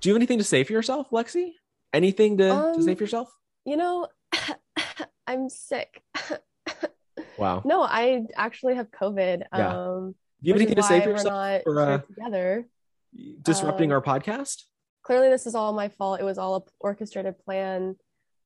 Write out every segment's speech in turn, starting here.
Do you have anything to say for yourself, Lexy? Anything to, Um, to say for yourself? You know, I'm sick. Wow. No, I actually have COVID. Yeah. Um, Do you have anything to say for yourself uh, together. disrupting um, our podcast? Clearly, this is all my fault. It was all a orchestrated plan.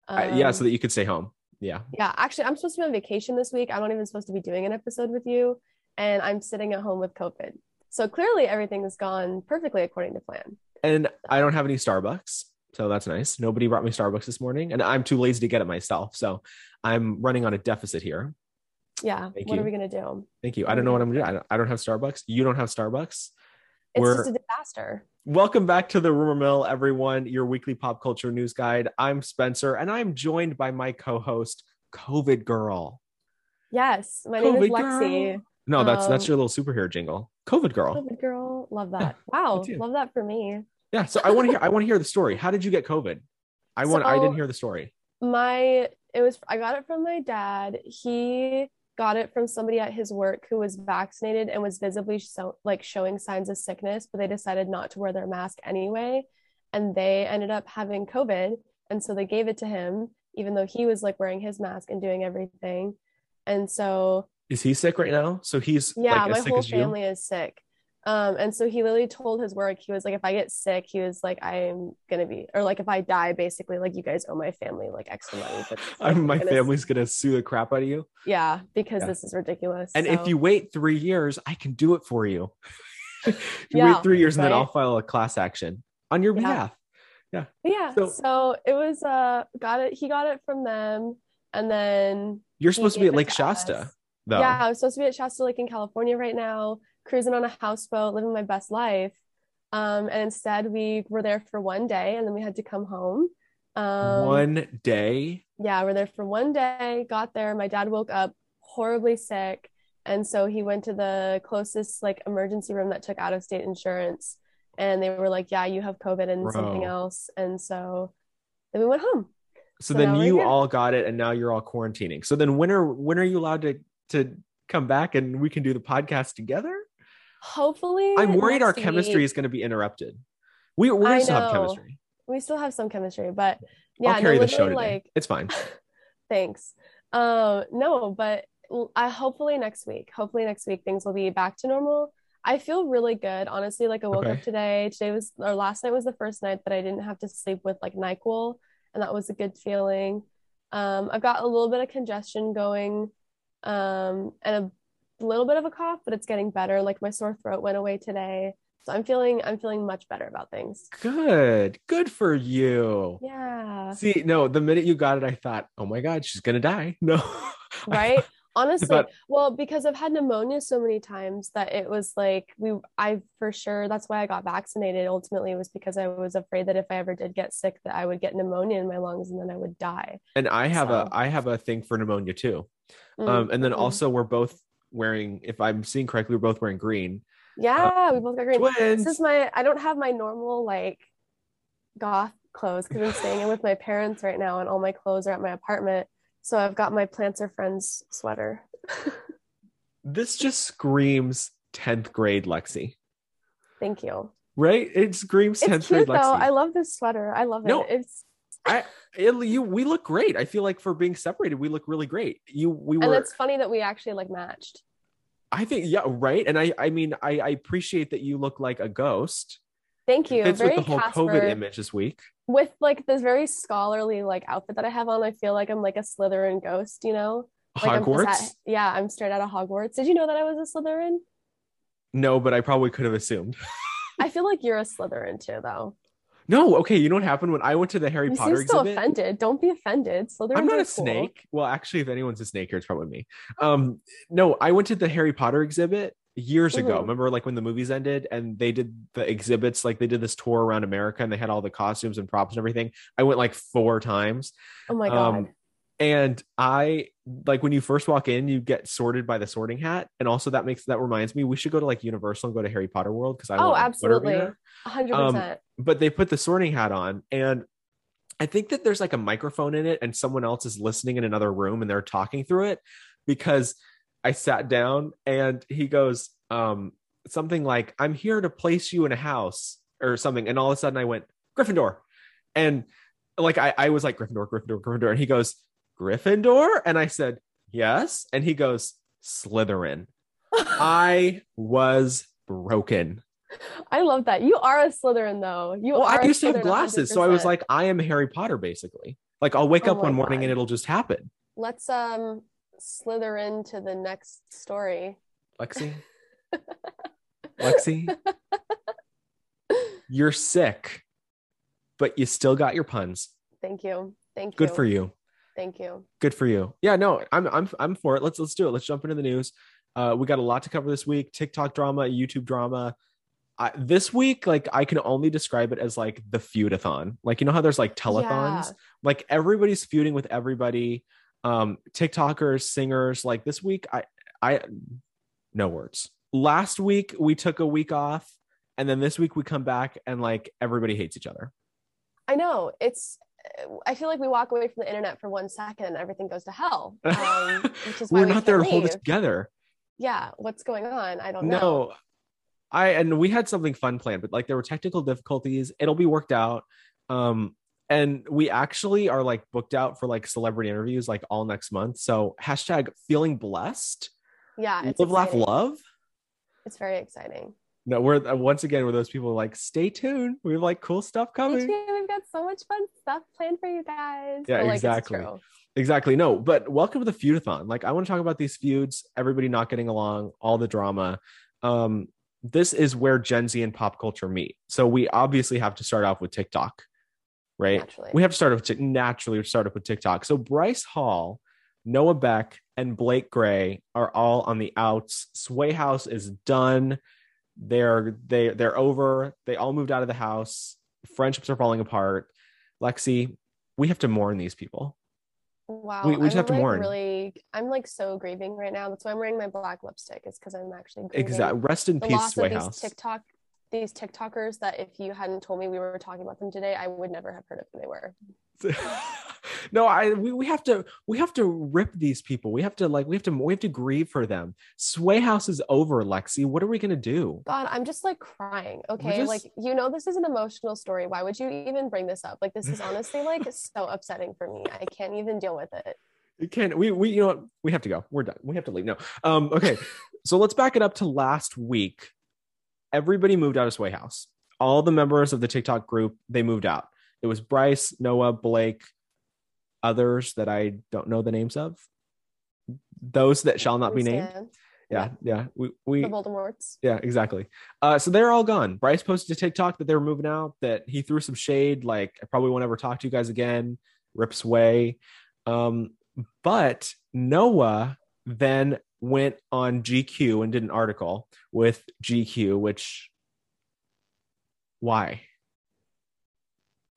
Uh, yeah, Um, so that you could stay home. Yeah. yeah, actually, I'm supposed to be on vacation this week. I'm not even supposed to be doing an episode with you, and I'm sitting at home with COVID. So clearly, everything has gone perfectly according to plan. And I don't have any Starbucks. So that's nice. Nobody brought me Starbucks this morning, and I'm too lazy to get it myself. So I'm running on a deficit here. Yeah, Thank what you. are we gonna do? Thank you. I don't know what I'm doing. I don't, I don't have Starbucks. You don't have Starbucks. It's We're- just a disaster. Welcome back to the Rumor Mill, everyone, your weekly pop culture news guide. I'm Spencer, and I'm joined by my co host, COVID Girl. Yes, my name is Lexy. girl. No, that's that's Um, your little superhero jingle. COVID Girl. COVID girl, love that. Wow, love that for me. Yeah. So I want to hear I want to hear the story. How did you get COVID? I want I didn't hear the story. My it was I got it from my dad. He got it from somebody at his work who was vaccinated and was visibly so, like showing signs of sickness, but they decided not to wear their mask anyway, and they ended up having COVID, and so they gave it to him even though he was like wearing his mask and doing everything. And so Is he sick right now? So he's yeah, like my whole as you? family is sick. Um, and so he literally told his work, he was like, if I get sick, he was like, I'm gonna be, or like if I die, basically, like you guys owe my family like extra money. But I'm, my gonna- family's gonna sue the crap out of you. yeah, because Yeah. this is ridiculous. And if you wait three years, I can do it for you. you Yeah, wait three years and then? I'll file a class action on your Yeah. behalf. But yeah, so- so, it was uh got it, he got it from them, and then You're supposed to be at Lake Shasta, though. Yeah, I was supposed to be at Shasta Lake in California right now, cruising on a houseboat, living my best life. Um, and instead we were there for one day and then we had to come home. Um, One day. yeah, we're there for one day, got there. My dad woke up horribly sick. And so he went to the closest like emergency room that took out of state insurance. And they were like, yeah, you have COVID and something else. And so then we went home. So, So then you all got it, and now you're all quarantining. So then when are when are you allowed to to come back and we can do the podcast together? Hopefully, I'm worried our chemistry week- is going to be interrupted. We we're going to have chemistry. We still have some chemistry, but yeah, I'll carry no, the show today. like it's fine. Thanks. Um, no, but I hopefully next week, hopefully next week things will be back to normal. I feel really good, honestly. Like I woke Okay. up today. Today was or last night was the first night that I didn't have to sleep with like NyQuil, and that was a good feeling. Um, I've got a little bit of congestion going, um, and a little bit of a cough, but it's getting better. Like my sore throat went away today, so I'm feeling I'm feeling much better about things. Good. Good for you. Yeah. See, no, the minute you got it, I thought, oh my God, she's going to die. No. right honestly thought- well because i've had pneumonia so many times that it was like we i for sure that's why i got vaccinated ultimately it was because i was afraid that if i ever did get sick that i would get pneumonia in my lungs and then i would die and I have a So- I have a thing for pneumonia too. Mm, Um, and then also we're both wearing, if I'm seeing correctly, we're both wearing green. yeah uh, we both got green. Twins. this is my i don't have my normal like goth clothes because i'm staying in with my parents right now and all my clothes are at my apartment. So i've got my plants are friends sweater. This just screams 10th grade Lexy, thank you. Right? It screams 10th it's cute grade though. I love this sweater. I love it. No, it's I, it, you, we look great. I feel like for being separated, we look really great. You, we were. and it's funny that we actually like matched I think, yeah, right. And I, I mean, I, I appreciate that you look like a ghost. thank you very with the whole Casper COVID image this week. with like this very scholarly like outfit that i have on i feel like i'm like a slytherin ghost you know like I'm Hogwarts? at- yeah i'm straight out of hogwarts did you know that i was a slytherin No, but I probably could have assumed. i feel like you're a slytherin too though No, okay. You know what happened when I went to the Harry you Potter seem so exhibit? offended don't be offended I'm not a cool. snake. Well, actually, if anyone's a snake here, it's probably me. Um, no, I went to the Harry Potter exhibit years ago. Mhm. Remember, like when the movies ended and they did the exhibits, like they did this tour around America and they had all the costumes and props and everything. I went like four times. oh my god Um, and I like when you first walk in, you get sorted by the sorting hat, and also that makes that reminds me we should go to like Universal and go to Harry Potter World because I oh absolutely 100% Um, but they put the sorting hat on and I think that there's like a microphone in it and someone else is listening in another room and they're talking through it because I sat down and he goes, um, something like, I'm here to place you in a house or something. And all of a sudden I went, Gryffindor. And like I, I was like, Gryffindor, Gryffindor, Gryffindor. And he goes, Gryffindor? And I said, Yes. And he goes, Slytherin. I was broken. I love that. You are a Slytherin though. You Well, I used to have glasses. So I was like, I am Harry Potter, basically. Like I'll wake Oh up one morning God. and it'll just happen. let's um slither into the next story. Lexy. Lexy. You're sick, but you still got your puns. Thank you. Thank you. Good for you. Thank you. Good for you. Yeah, no, I'm I'm I'm for it. Let's let's do it. Let's jump into the news. Uh, we got a lot to cover this week. TikTok drama, YouTube drama. I, this week, like I can only describe it as like the feudathon. Like you know how there's like telethons. Yeah. Like everybody's feuding with everybody. Um, TikTokers, singers. Like this week, I I no words. Last week we took a week off, and then this week we come back and like everybody hates each other. I know. It's I feel like we walk away from the internet for one second and everything goes to hell. Um, which is why We're we not there to hold it together. Yeah, what's going on? I don't know. No, I and we had something fun planned, but like there were technical difficulties. It'll be worked out. Um, and we actually are like booked out for like celebrity interviews like all next month. So hashtag feeling blessed. Yeah, it's Live, laugh, love. It's very exciting. No, we're uh, once again we're those people like stay tuned. We have like cool stuff coming. too. We've got so much fun stuff planned for you guys. Yeah, But, like, exactly. Exactly. No, but welcome to the feudathon. Like I want to talk about these feuds, everybody not getting along, all the drama. Um, this is where Gen Z and pop culture meet. So we obviously have to start off with TikTok, right? Naturally. We have to start off with naturally start off with TikTok. So Bryce Hall, Noah Beck, and Blake Gray are all on the outs. Sway House is done. They're they they're over. They all moved out of the house. Friendships are falling apart. Lexy, we have to mourn these people. Wow. We- we just I'm, have to like, mourn. Really, I'm like so grieving right now. That's why I'm wearing my black lipstick. Is because I'm actually grieving Exactly. Rest in the peace, loss Sway of these House. TikTok, these TikTokers that if you hadn't told me we were talking about them today, I would never have heard of who they were. no, I we, we have to we have to rip these people. We have to like we have to we have to grieve for them. Sway House is over, Lexy. What are we gonna do? God, I'm just like crying. Okay, just- like you know, this is an emotional story. Why would you even bring this up? Like this is honestly like so upsetting for me. I can't even deal with it. We can't we we you know what? We have to go. We're done. We have to leave. No. Um, okay. so let's back it up to last week. Everybody moved out of Sway House. All the members of the TikTok group, they moved out. It was Bryce, Noah, Blake, others that I don't know the names of. Those that shall not be named. Yeah, yeah. We we The Voldemorts. Yeah, exactly. Uh, so they're all gone. Bryce posted to TikTok that they were moving out, that he threw some shade, like I probably won't ever talk to you guys again. RIP Sway. Um, but Noah then went on GQ and did an article with GQ, which why?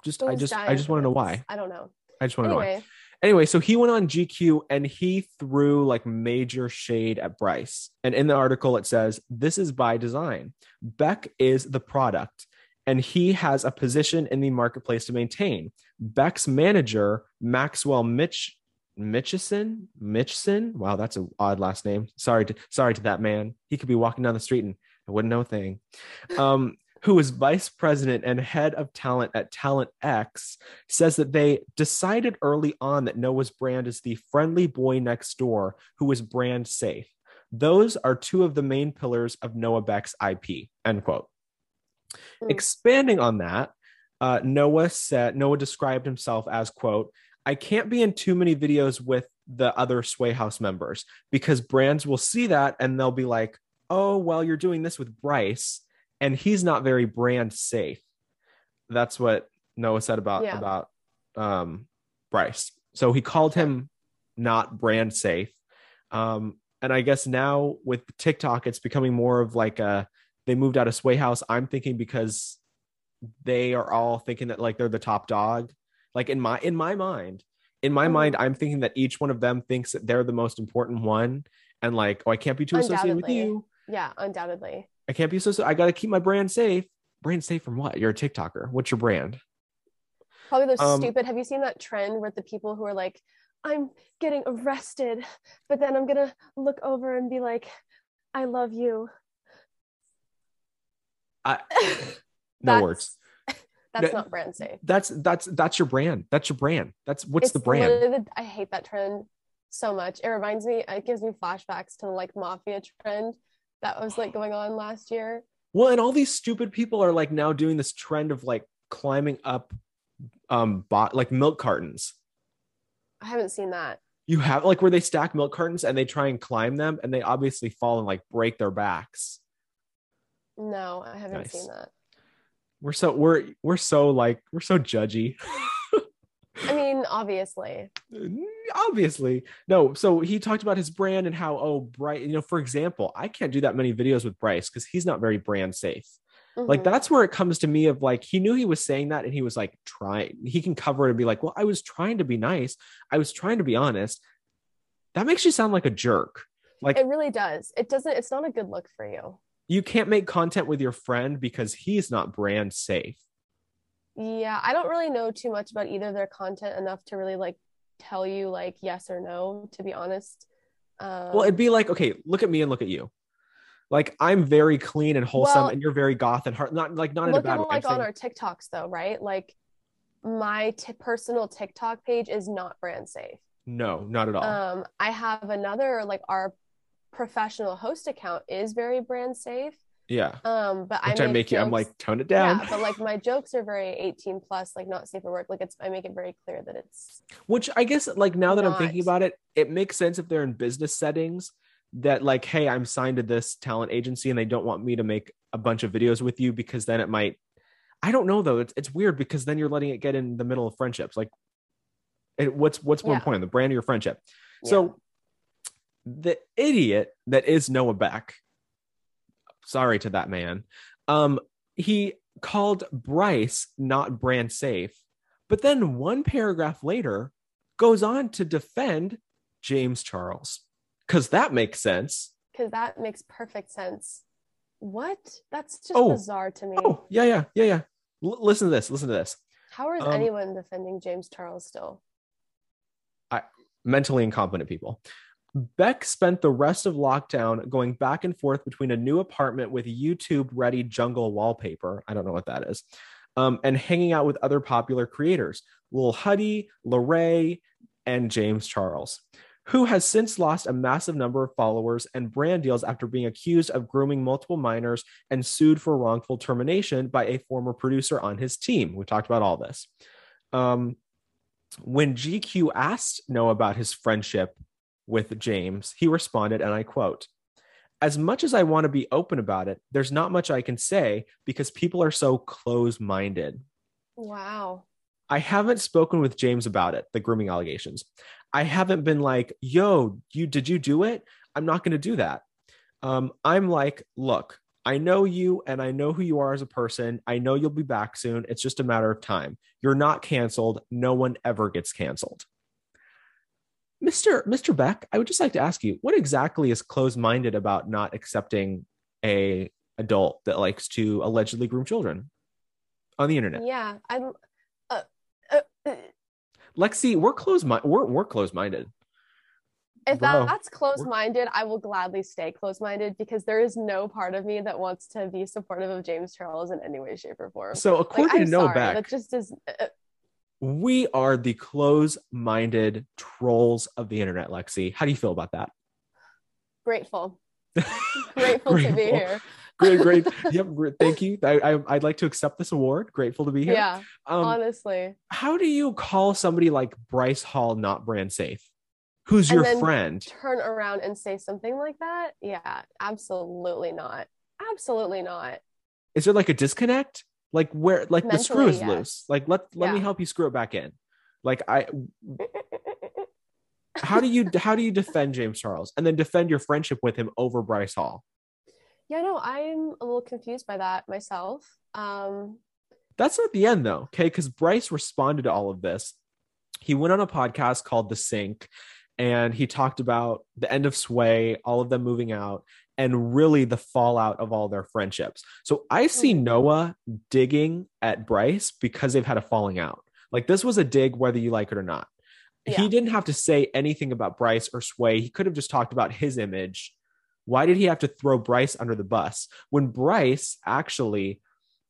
Just I just I just want to know why. I don't know. I just want to know why Anyway, anyway, so he went on GQ and he threw like major shade at Bryce. And in the article, it says, This is by design. Beck is the product, and he has a position in the marketplace to maintain. Beck's manager, Maxwell Mitch. Mitchison, Mitchison. Wow, that's an odd last name. Sorry to sorry to that man. He could be walking down the street and I wouldn't know a thing. Um, who is vice president and head of talent at Talent X, says that they decided early on that Noah's brand is the friendly boy next door who is brand safe. Those are two of the main pillars of Noah Beck's IP. End quote. Hmm. Expanding on that, uh, Noah said Noah described himself as quote, I can't be in too many videos with the other Sway House members because brands will see that and they'll be like, oh, well, you're doing this with Bryce and he's not very brand safe. That's what Noah said about Yeah. about um, Bryce. So he called him not brand safe. Um, and I guess now with TikTok, it's becoming more of like a they moved out of Sway House. I'm thinking because they are all thinking that like they're the top dog. Like in my in my mind, in my Mhm. mind, I'm thinking that each one of them thinks that they're the most important one, and like, oh, I can't be too associated with you. yeah, undoubtedly. I can't be so. I got to keep my brand safe. Brand safe from what? You're a TikToker. What's your brand? Probably those Um, stupid. Have you seen that trend where the people who are like, I'm getting arrested, but then I'm gonna look over and be like, I love you. I, no words. That's No, not brand safe. That's that's that's your brand. That's your brand. That's what's It's the brand. the- I hate that trend so much. It reminds me, it gives me flashbacks to like mafia trend that was like going on last year. Well, and all these stupid people are like now doing this trend of like climbing up um bot like milk cartons. I haven't seen that. You have like where they stack milk cartons and they try and climb them and they obviously fall and like break their backs. No, I haven't Nice. seen that. We're so we're we're so like we're so judgy. I mean, obviously. obviously no so he talked about his brand and how oh bright you know for example i can't do that many videos with bryce because he's not very brand safe like Mhm. that's where it comes to me of like he knew he was saying that and he was like trying he can cover it and be like well i was trying to be nice i was trying to be honest that makes you sound like a jerk like it really does. It doesn't, it's not a good look for you. You can't make content with your friend because he's not brand safe Yeah, I don't really know too much about either of their content enough to really like tell you like yes or no, to be honest. Um, well it'd be like okay look at me and look at you like i'm very clean and wholesome Well, and you're very goth and hard not like not in a bad way like on our TikToks though, right? Like my t- personal TikTok page is not brand safe. no not at all Um, I have another like our professional host account is very brand safe. yeah Um, but which I, make make you. I'm like tone it down. Yeah, but like my jokes are very 18 plus, like not safe for work. Like it's I make it very clear that it's which I guess like now that I'm thinking about it, it makes sense if they're in business settings that like, hey, I'm signed to this talent agency and they don't want me to make a bunch of videos with you because then it might. I don't know though. It's it's weird because then you're letting it get in the middle of friendships. Like, it, what's what's more Yeah. important, the brand or your friendship? So the idiot that is Noah Beck, sorry to that man, um, he called Bryce not brand safe, but then one paragraph later goes on to defend James Charles because that makes sense. because that makes perfect sense. What? That's just Oh. bizarre to me. Oh yeah, yeah, yeah, yeah. L- listen to this. Listen to this. How is um, anyone defending James Charles still? I, mentally incompetent people. Beck spent the rest of lockdown going back and forth between a new apartment with YouTube ready jungle wallpaper. I don't know what that is. Um, and hanging out with other popular creators, Lil Huddy, Larray, and James Charles, who has since lost a massive number of followers and brand deals after being accused of grooming multiple minors and sued for wrongful termination by a former producer on his team. We talked about all this. Um, when GQ asked Noah about his friendship with James, he responded, and I quote, As much as I want to be open about it, there's not much I can say because people are so close minded. Wow. I haven't spoken with James about it, the grooming allegations. I haven't been like, yo, you did you do it? I'm not going to do that. Um, I'm like, look, I know you and I know who you are as a person. I know you'll be back soon. It's just a matter of time. You're not canceled. No one ever gets canceled. Mr. Mr. Beck, I would just like to ask you, what exactly is closed-minded about not accepting a adult that likes to allegedly groom children on the internet? Yeah, I'm. Uh, uh, uh, Lexy, we're closed minded. We're, we're closed minded. if Bro, that's closed-minded, I will gladly stay closed-minded because there is no part of me that wants to be supportive of James Charles in any way, shape, or form. So, Like, according I'm to Noah sorry, Beck, that just is. We are the close minded trolls of the internet, Lexy. How do you feel about that? grateful, grateful to be here. Great, great. Yep. Thank you. I, I, I'd like to accept this award. Grateful to be here. Yeah, Um, honestly. how do you call somebody like Bryce Hall not brand safe? Who's And your friend? turn around and say something like that yeah absolutely not absolutely not Is there like a disconnect? Like where like the screw is yes. loose. Like let let me help you screw it back in. Like I how do you how do you defend James Charles and then defend your friendship with him over Bryce Hall? yeah no i'm a little confused by that myself um That's not the end though, okay? Because Bryce responded to all of this. He went on a podcast called The sink and he talked about the end of Sway, all of them moving out, and really the fallout of all their friendships. So I see Mhm. Noah digging at Bryce because they've had a falling out. Like this was a dig, whether you like it or not. Yeah. He didn't have to say anything about Bryce or Sway. He could have just talked about his image. Why did he have to throw Bryce under the bus when Bryce actually,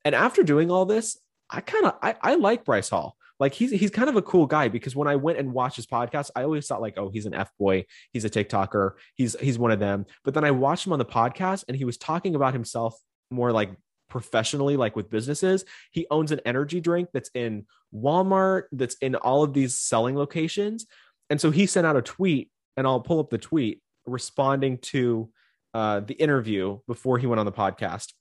and after doing all this, I kind of I, I like Bryce Hall. Like he's he's kind of a cool guy because when I went and watched his podcast, I always thought like, oh, he's an F boy, he's a TikToker, he's he's one of them. But then I watched him on the podcast and he was talking about himself more like professionally, like with businesses. He owns an energy drink that's in Walmart, that's in all of these selling locations. And so he sent out a tweet, and I'll pull up the tweet responding to uh, the interview before he went on the podcast.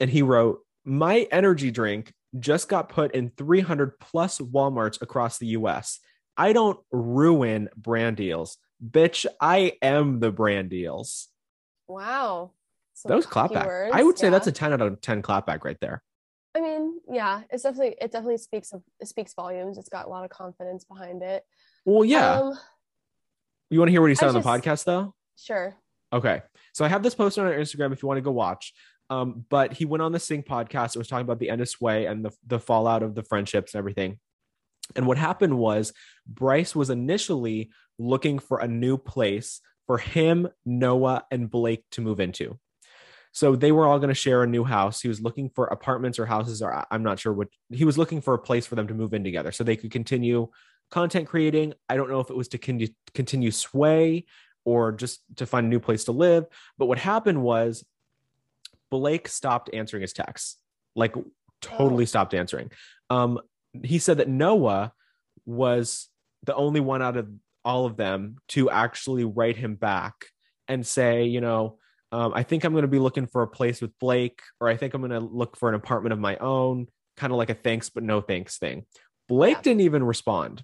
And he wrote, My energy drink just got put in 300 plus Walmarts across the US. I don't ruin brand deals. Bitch, I am the brand deals. Wow. Some Those cocky clapback. words, I would say yeah. that's a 10 out of 10 clapback right there. I mean, yeah, it's definitely it definitely speaks of it speaks volumes. It's got a lot of confidence behind it. Well, yeah. Um, you want to hear what he said I on the podcast though? sure. Okay. So I have this posted on our Instagram if you want to go watch. Um, but he went on the Sing podcast and was talking about the end of Sway and the, the fallout of the friendships and everything. And what happened was Bryce was initially looking for a new place for him, Noah, and Blake to move into. So they were all going to share a new house. He was looking for apartments or houses, or I'm not sure what he was looking for a place for them to move in together so they could continue content creating. I don't know if it was to con- continue Sway or just to find a new place to live. But what happened was Blake stopped answering his texts, like totally stopped answering. Um, he said that Noah was the only one out of all of them to actually write him back and say, you know, um, I think I'm going to be looking for a place with Blake, or I think I'm going to look for an apartment of my own, kind of like a thanks but no thanks thing. Blake Yeah. didn't even respond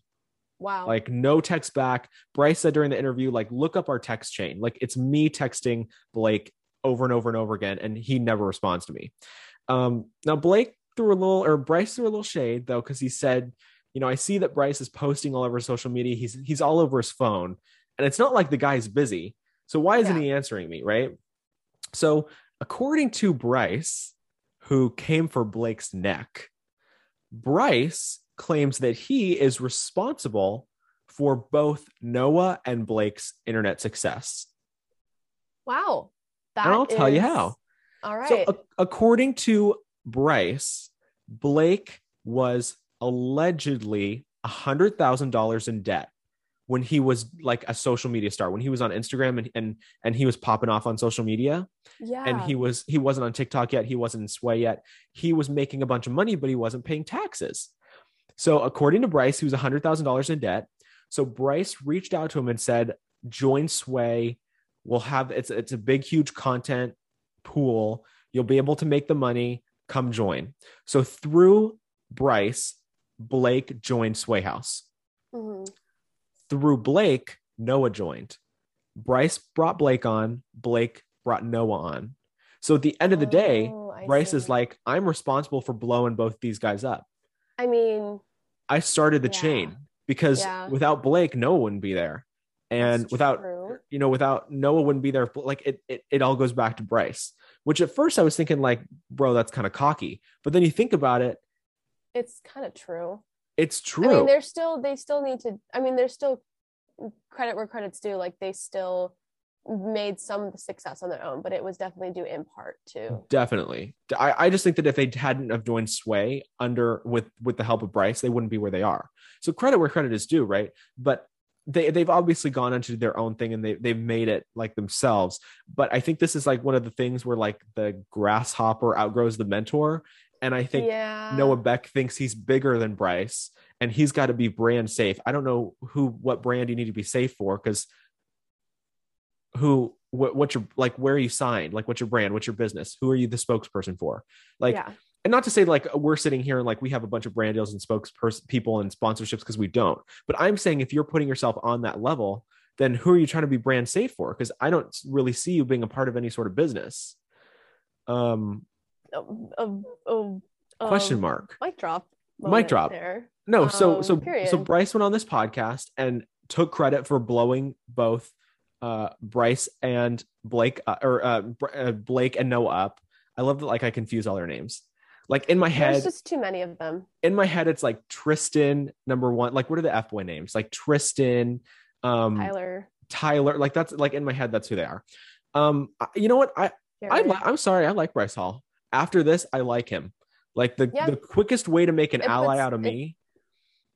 Wow. like no text back bryce said during the interview like look up our text chain like it's me texting blake over and over and over again and he never responds to me um now blake threw a little or bryce threw a little shade though because he said you know i see that bryce is posting all over social media he's he's all over his phone and it's not like the guy's busy so why isn't Yeah. he answering me right so according to bryce who came for blake's neck Bryce claims that he is responsible for both Noah and Blake's internet success. wow. That and I'll tell you how. All right. So, a- according to Bryce, Blake was allegedly $100,000 in debt when he was like a social media star, when he was on Instagram and, and, and he was popping off on social media. yeah. and he was he wasn't on TikTok yet, he wasn't in Sway yet. He was making a bunch of money, but he wasn't paying taxes. So according to Bryce, he was hundred thousand dollars in debt. So Bryce reached out to him and said, "Join Sway. We'll have it's it's a big, huge content pool. You'll be able to make the money. Come join." So through Bryce, Blake joined Sway House. Mhm. Through Blake, Noah joined. Bryce brought Blake on. Blake brought Noah on. So at the end of the day, Oh, Bryce is like, I'm responsible for blowing both these guys up. I mean, I started the Yeah. chain because Yeah. without Blake, Noah wouldn't be there. And that's without, true. You know, without Noah wouldn't be there. Like it, it, it all goes back to Bryce, which at first I was thinking like, bro, that's kind of cocky. But then you think about it, it's kind of true. it's true. I mean, they're still they still need to. I mean, there's still credit where credit's due. Like they still made some success on their own, but it was definitely due in part to. Definitely. I, I just think that if they hadn't have joined Sway under with with the help of Bryce, they wouldn't be where they are. So credit where credit is due, right? But they they've obviously gone into their own thing and they they've made it like themselves. But I think this is like one of the things where like the grasshopper outgrows the mentor. And I think yeah. Noah Beck thinks he's bigger than Bryce and he's got to be brand safe. I don't know who what brand you need to be safe for because who what, what's your like where are you signed like what's your brand what's your business who are you the spokesperson for like yeah. And not to say like we're sitting here and like we have a bunch of brand deals and spokesperson people and sponsorships because we don't but i'm saying if you're putting yourself on that level then who are you trying to be brand safe for because i don't really see you being a part of any sort of business um Oh, oh, oh, question um, mark Mic drop. Mic drop. There. No, so Um, so so. Bryce went on this podcast and took credit for blowing both uh Bryce and Blake uh, or uh, uh Blake and Noah up. I love that like I confuse all their names. Like in my head, There's just too many of them. in my head, it's like Tristan number one. Like what are the F boy names? Like Tristan, um, Tyler, Tyler. Like that's like in my head, that's who they are. Um, you know what? I I I'm sorry, I like Bryce Hall. After this, I like him. Like the Yeah. the quickest way to make an It ally puts- out of me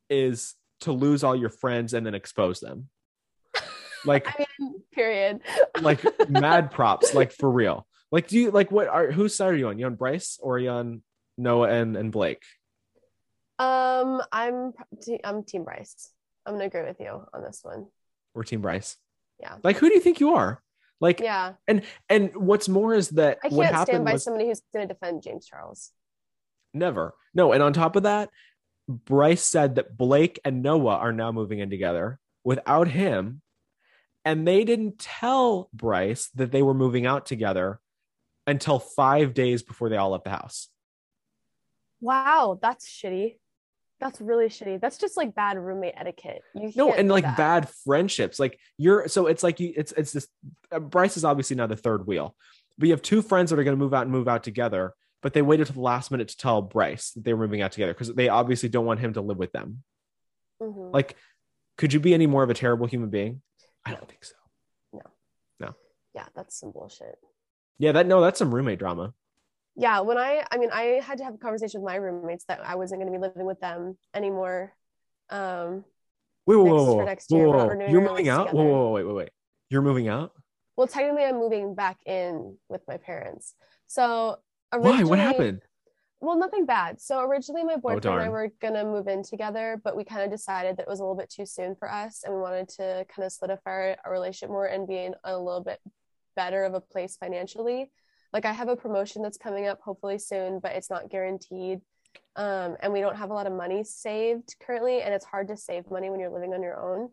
is to lose all your friends and then expose them. Like I mean, period. like mad props, like for real. Like do you like what are whose side are you on? You on Bryce or are you on Noah and, and Blake? Um, I'm te- I'm Team Bryce. I'm gonna agree with you on this one. Or Team Bryce? Yeah. Like who do you think you are? Like Yeah, and and what's more is that I can't stand by was somebody who's gonna defend James Charles. never. No, and on top of that, Bryce said that Blake and Noah are now moving in together without him. And they didn't tell Bryce that they were moving out together until five days before they all left the house. Wow, that's shitty. That's really shitty. That's just like bad roommate etiquette. You No, and like that. bad friendships. Like you're so it's like you it's it's this uh, Bryce is obviously now the third wheel, but you have two friends that are going to move out and move out together, but they waited till the last minute to tell Bryce that they were moving out together because they obviously don't want him to live with them. Mhm. Like, could you be any more of a terrible human being? I don't think so. No. No. Yeah, that's some bullshit. Yeah, that no, that's some roommate drama. Yeah, when I I mean I had to have a conversation with my roommates that I wasn't gonna be living with them anymore. Um Wait, whoa, Next- whoa, next year, whoa, whoa. You're moving out? Whoa, together. whoa, wait, wait, wait. You're moving out? well technically I'm moving back in with my parents. So Why? What happened? Well, nothing bad. So originally, my boyfriend and I were gonna move in together, but we kind of decided that it was a little bit too soon for us, and we wanted to kind of solidify our relationship more and be in a little bit better of a place financially. Like I have a promotion that's coming up hopefully soon, but it's not guaranteed. Um, and we don't have a lot of money saved currently, and it's hard to save money when you're living on your own.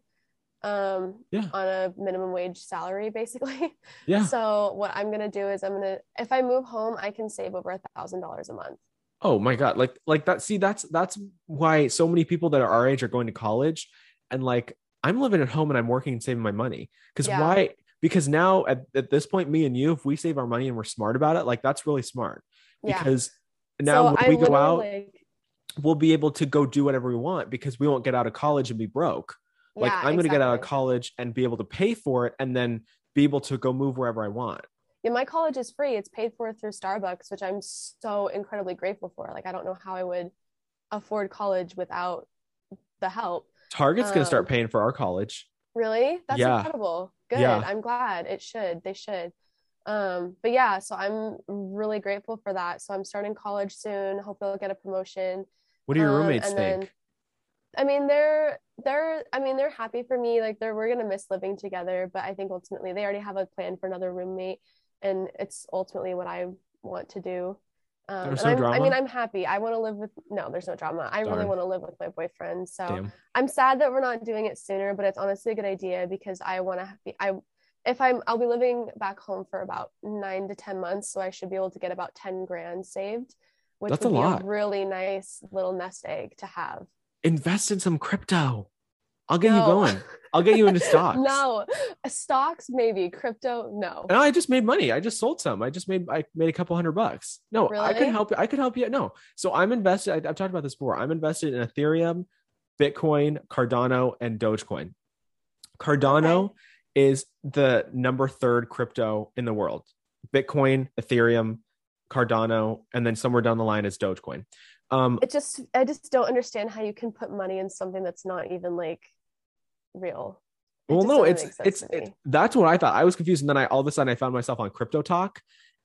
Um, Yeah. on a minimum wage salary, basically. Yeah. So what I'm gonna do is I'm gonna if I move home, I can save over a thousand dollars a month. Oh my god, like like that. See, that's that's why so many people that are our age are going to college, and like I'm living at home and I'm working and saving my money. Because Yeah. why? Because now at, at this point, me and you, if we save our money and we're smart about it, like that's really smart. Yeah. Because now So when I we go out, like, we'll be able to go do whatever we want because we won't get out of college and be broke. Like yeah, I'm going to get out of college and be able to pay for it, and then be able to go move wherever I want. Yeah, my college is free. It's paid for through Starbucks, which I'm so incredibly grateful for. Like I don't know how I would afford college without the help. Target's going to start Um, paying for our college. Really? That's Yeah. incredible. Good. Yeah. I'm glad. It should. They should. Um, but yeah, so I'm really grateful for that. So I'm starting college soon. Hopefully I'll get a promotion. What do your Um, roommates think? then- I mean, they're they're I mean, they're happy for me. Like they're we're gonna miss living together, but I think ultimately they already have a plan for another roommate, and it's ultimately what I want to do. Um, There's no I'm, I mean. I'm happy. I want to live with no, there's no drama. I really want to live with my boyfriend. So Damn. I'm sad that we're not doing it sooner, but it's honestly a good idea because I want to be I if I'm I'll be living back home for about nine to ten months, so I should be able to get about ten grand saved, which That's would a be lot. a really nice little nest egg to have. Invest in some crypto. I'll get you going. I'll get you into stocks. no, stocks maybe, crypto no. No, I just made money. I just sold some. I just made I made a couple hundred bucks. No, I could help you. I could help you. No. So I'm invested. I, I've talked about this before. I'm invested in Ethereum, Bitcoin, Cardano, and Dogecoin. Cardano is the number third crypto in the world. Bitcoin, Ethereum, Cardano, and then somewhere down the line is Dogecoin. Um, It just I just don't understand how you can put money in something that's not even like real. It well no it's it's it, that's what i thought i was confused and then i all of a sudden i found myself on crypto talk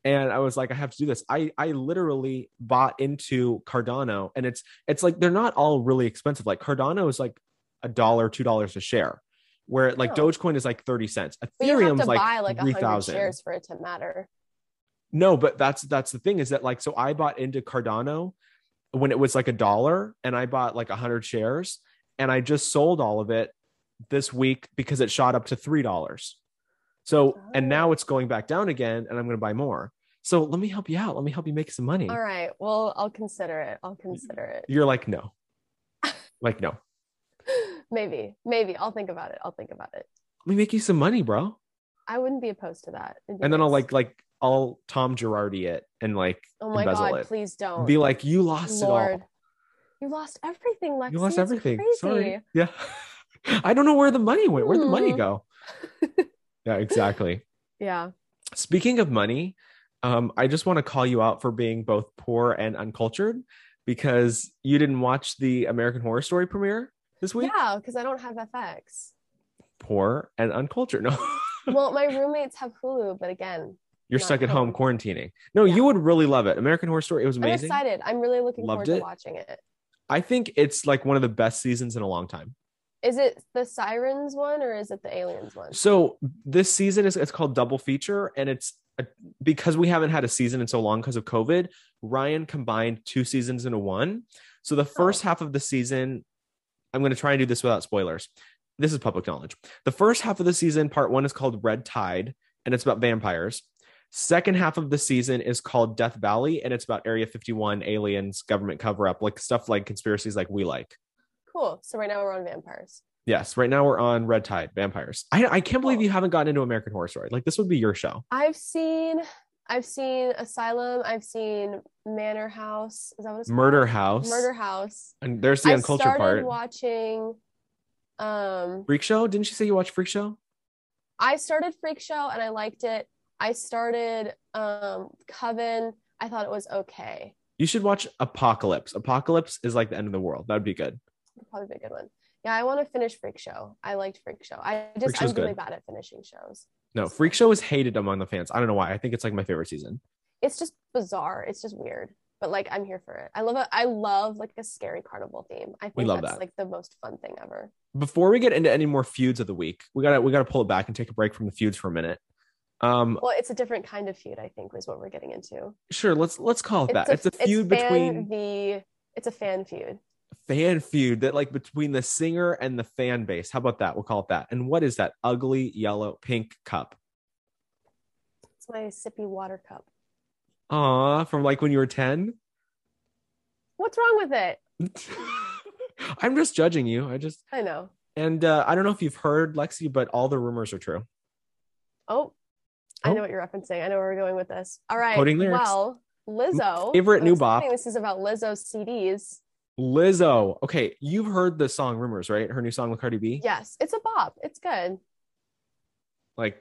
and i was like i have to do this i i literally bought into cardano and it's it's like they're not all really expensive like cardano is like a dollar two dollars a share where like Oh. dogecoin is like 30 cents ethereum's to like, buy like hundred 3000 shares for it to matter. no but that's that's the thing is that like so i bought into cardano when it was like a dollar and i bought like 100 shares and i just sold all of it this week because it shot up to three dollars so and Oh. now it's going back down again and i'm going to buy more so let me help you out let me help you make some money All right. Well, I'll consider it. I'll consider it. you're like no like no maybe, maybe I'll think about it. I'll think about it. let me make you some money bro I wouldn't be opposed to that. And then i'll like like I'll Tom Girardi it and like Oh my god, it. please don't. Be like, you lost it all. You lost everything, Lexy. You lost everything. Sorry. Yeah. I don't know where the money went. Where'd the money go? yeah, exactly. Yeah. Speaking of money, um, I just want to call you out for being both poor and uncultured because you didn't watch the American Horror Story premiere this week. Yeah, because I don't have FX. Poor and uncultured. No, well, my roommates have Hulu, but again, you're stuck at home home. quarantining. No, Yeah. you would really love it. American Horror Story. It was amazing. I'm excited. I'm really looking Loved forward it. to watching it. I think it's like one of the best seasons in a long time. Is it the Sirens one or is it the Aliens one? So this season is it's called Double Feature, and it's a, because we haven't had a season in so long because of COVID. Ryan combined two seasons into one. So the oh. first half of the season, I'm going to try and do this without spoilers. This is public knowledge. The first half of the season, part one, is called Red Tide, and it's about vampires. Second half of the season is called Death Valley, and it's about Area 51, aliens, government cover up, like stuff like conspiracies like we like. Cool. So right now we're on vampires. Yes, right now we're on Red Tide, vampires. I, I can't believe you haven't gotten into American Horror Story. Like this would be your show. I've seen I've seen Asylum, I've seen Manor House. Is that what it's called? Murder? House. Murder House. And there's the I uncultured started part. watching um Freak Show? Didn't you say you watched Freak Show? I started Freak Show and I liked it. I started um Coven. I thought it was okay. You should watch Apocalypse. Apocalypse is like the end of the world. That'd be good. It'd probably be a good one. Yeah, I want to finish Freak Show. I liked Freak Show. I just I'm really bad at finishing shows. No, Freak Show is hated among the fans. I don't know why. I think it's like my favorite season. It's just bizarre. It's just weird. But like I'm here for it. I love it. I love like a scary carnival theme. I think we love that's that. like the most fun thing ever. Before we get into any more feuds of the week, we gotta we gotta pull it back and take a break from the feuds for a minute. Um, Well, it's a different kind of feud, I think, is what we're getting into. sure, let's let's call it that. It's a, feud fan between the it's a fan feud. Fan feud that like between the singer and the fan base. How about that? We'll call it that. And what is that ugly yellow pink cup? It's my sippy water cup. Aw, from like when you were 10? What's wrong with it? I'm just judging you. I just I know. and uh, I don't know if you've heard Lexy, but all the rumors are true. Oh, I Oh. know what you're referencing. I know where we're going with this. All right. Well, Lizzo. Favorite new bop. This is about Lizzo's CDs. Lizzo. Okay, you've heard the song Rumors, right? Her new song with Cardi B. Yes, it's a bop. It's good. Like,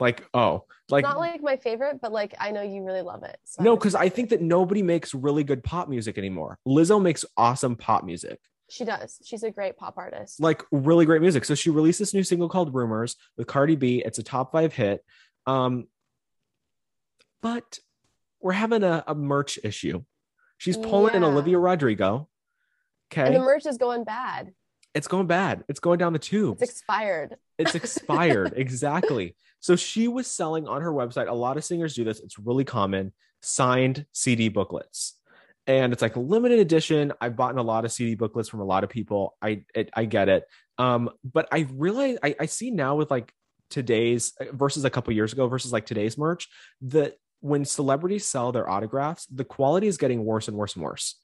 like oh, like, Not like my favorite, but like I know you really love it. so no, because I think that nobody makes really good pop music anymore. Lizzo makes awesome pop music. she does. She's a great pop artist. like really great music. So she released this new single called Rumors with Cardi B. It's a top five hit. Um, but we're having a, a merch issue. She's pulling an Yeah. Olivia Rodrigo. Okay. And the merch is going bad. It's going bad. It's going down the tube. It's expired. It's expired. exactly. So she was selling on her website. A lot of singers do this. It's really common. Signed CD booklets. And it's like limited edition. I've bought a lot of CD booklets from a lot of people. I it, I get it. Um, but I realize I, I see now with like today's versus a couple years ago versus like today's merch that when celebrities sell their autographs, the quality is getting worse and worse and worse.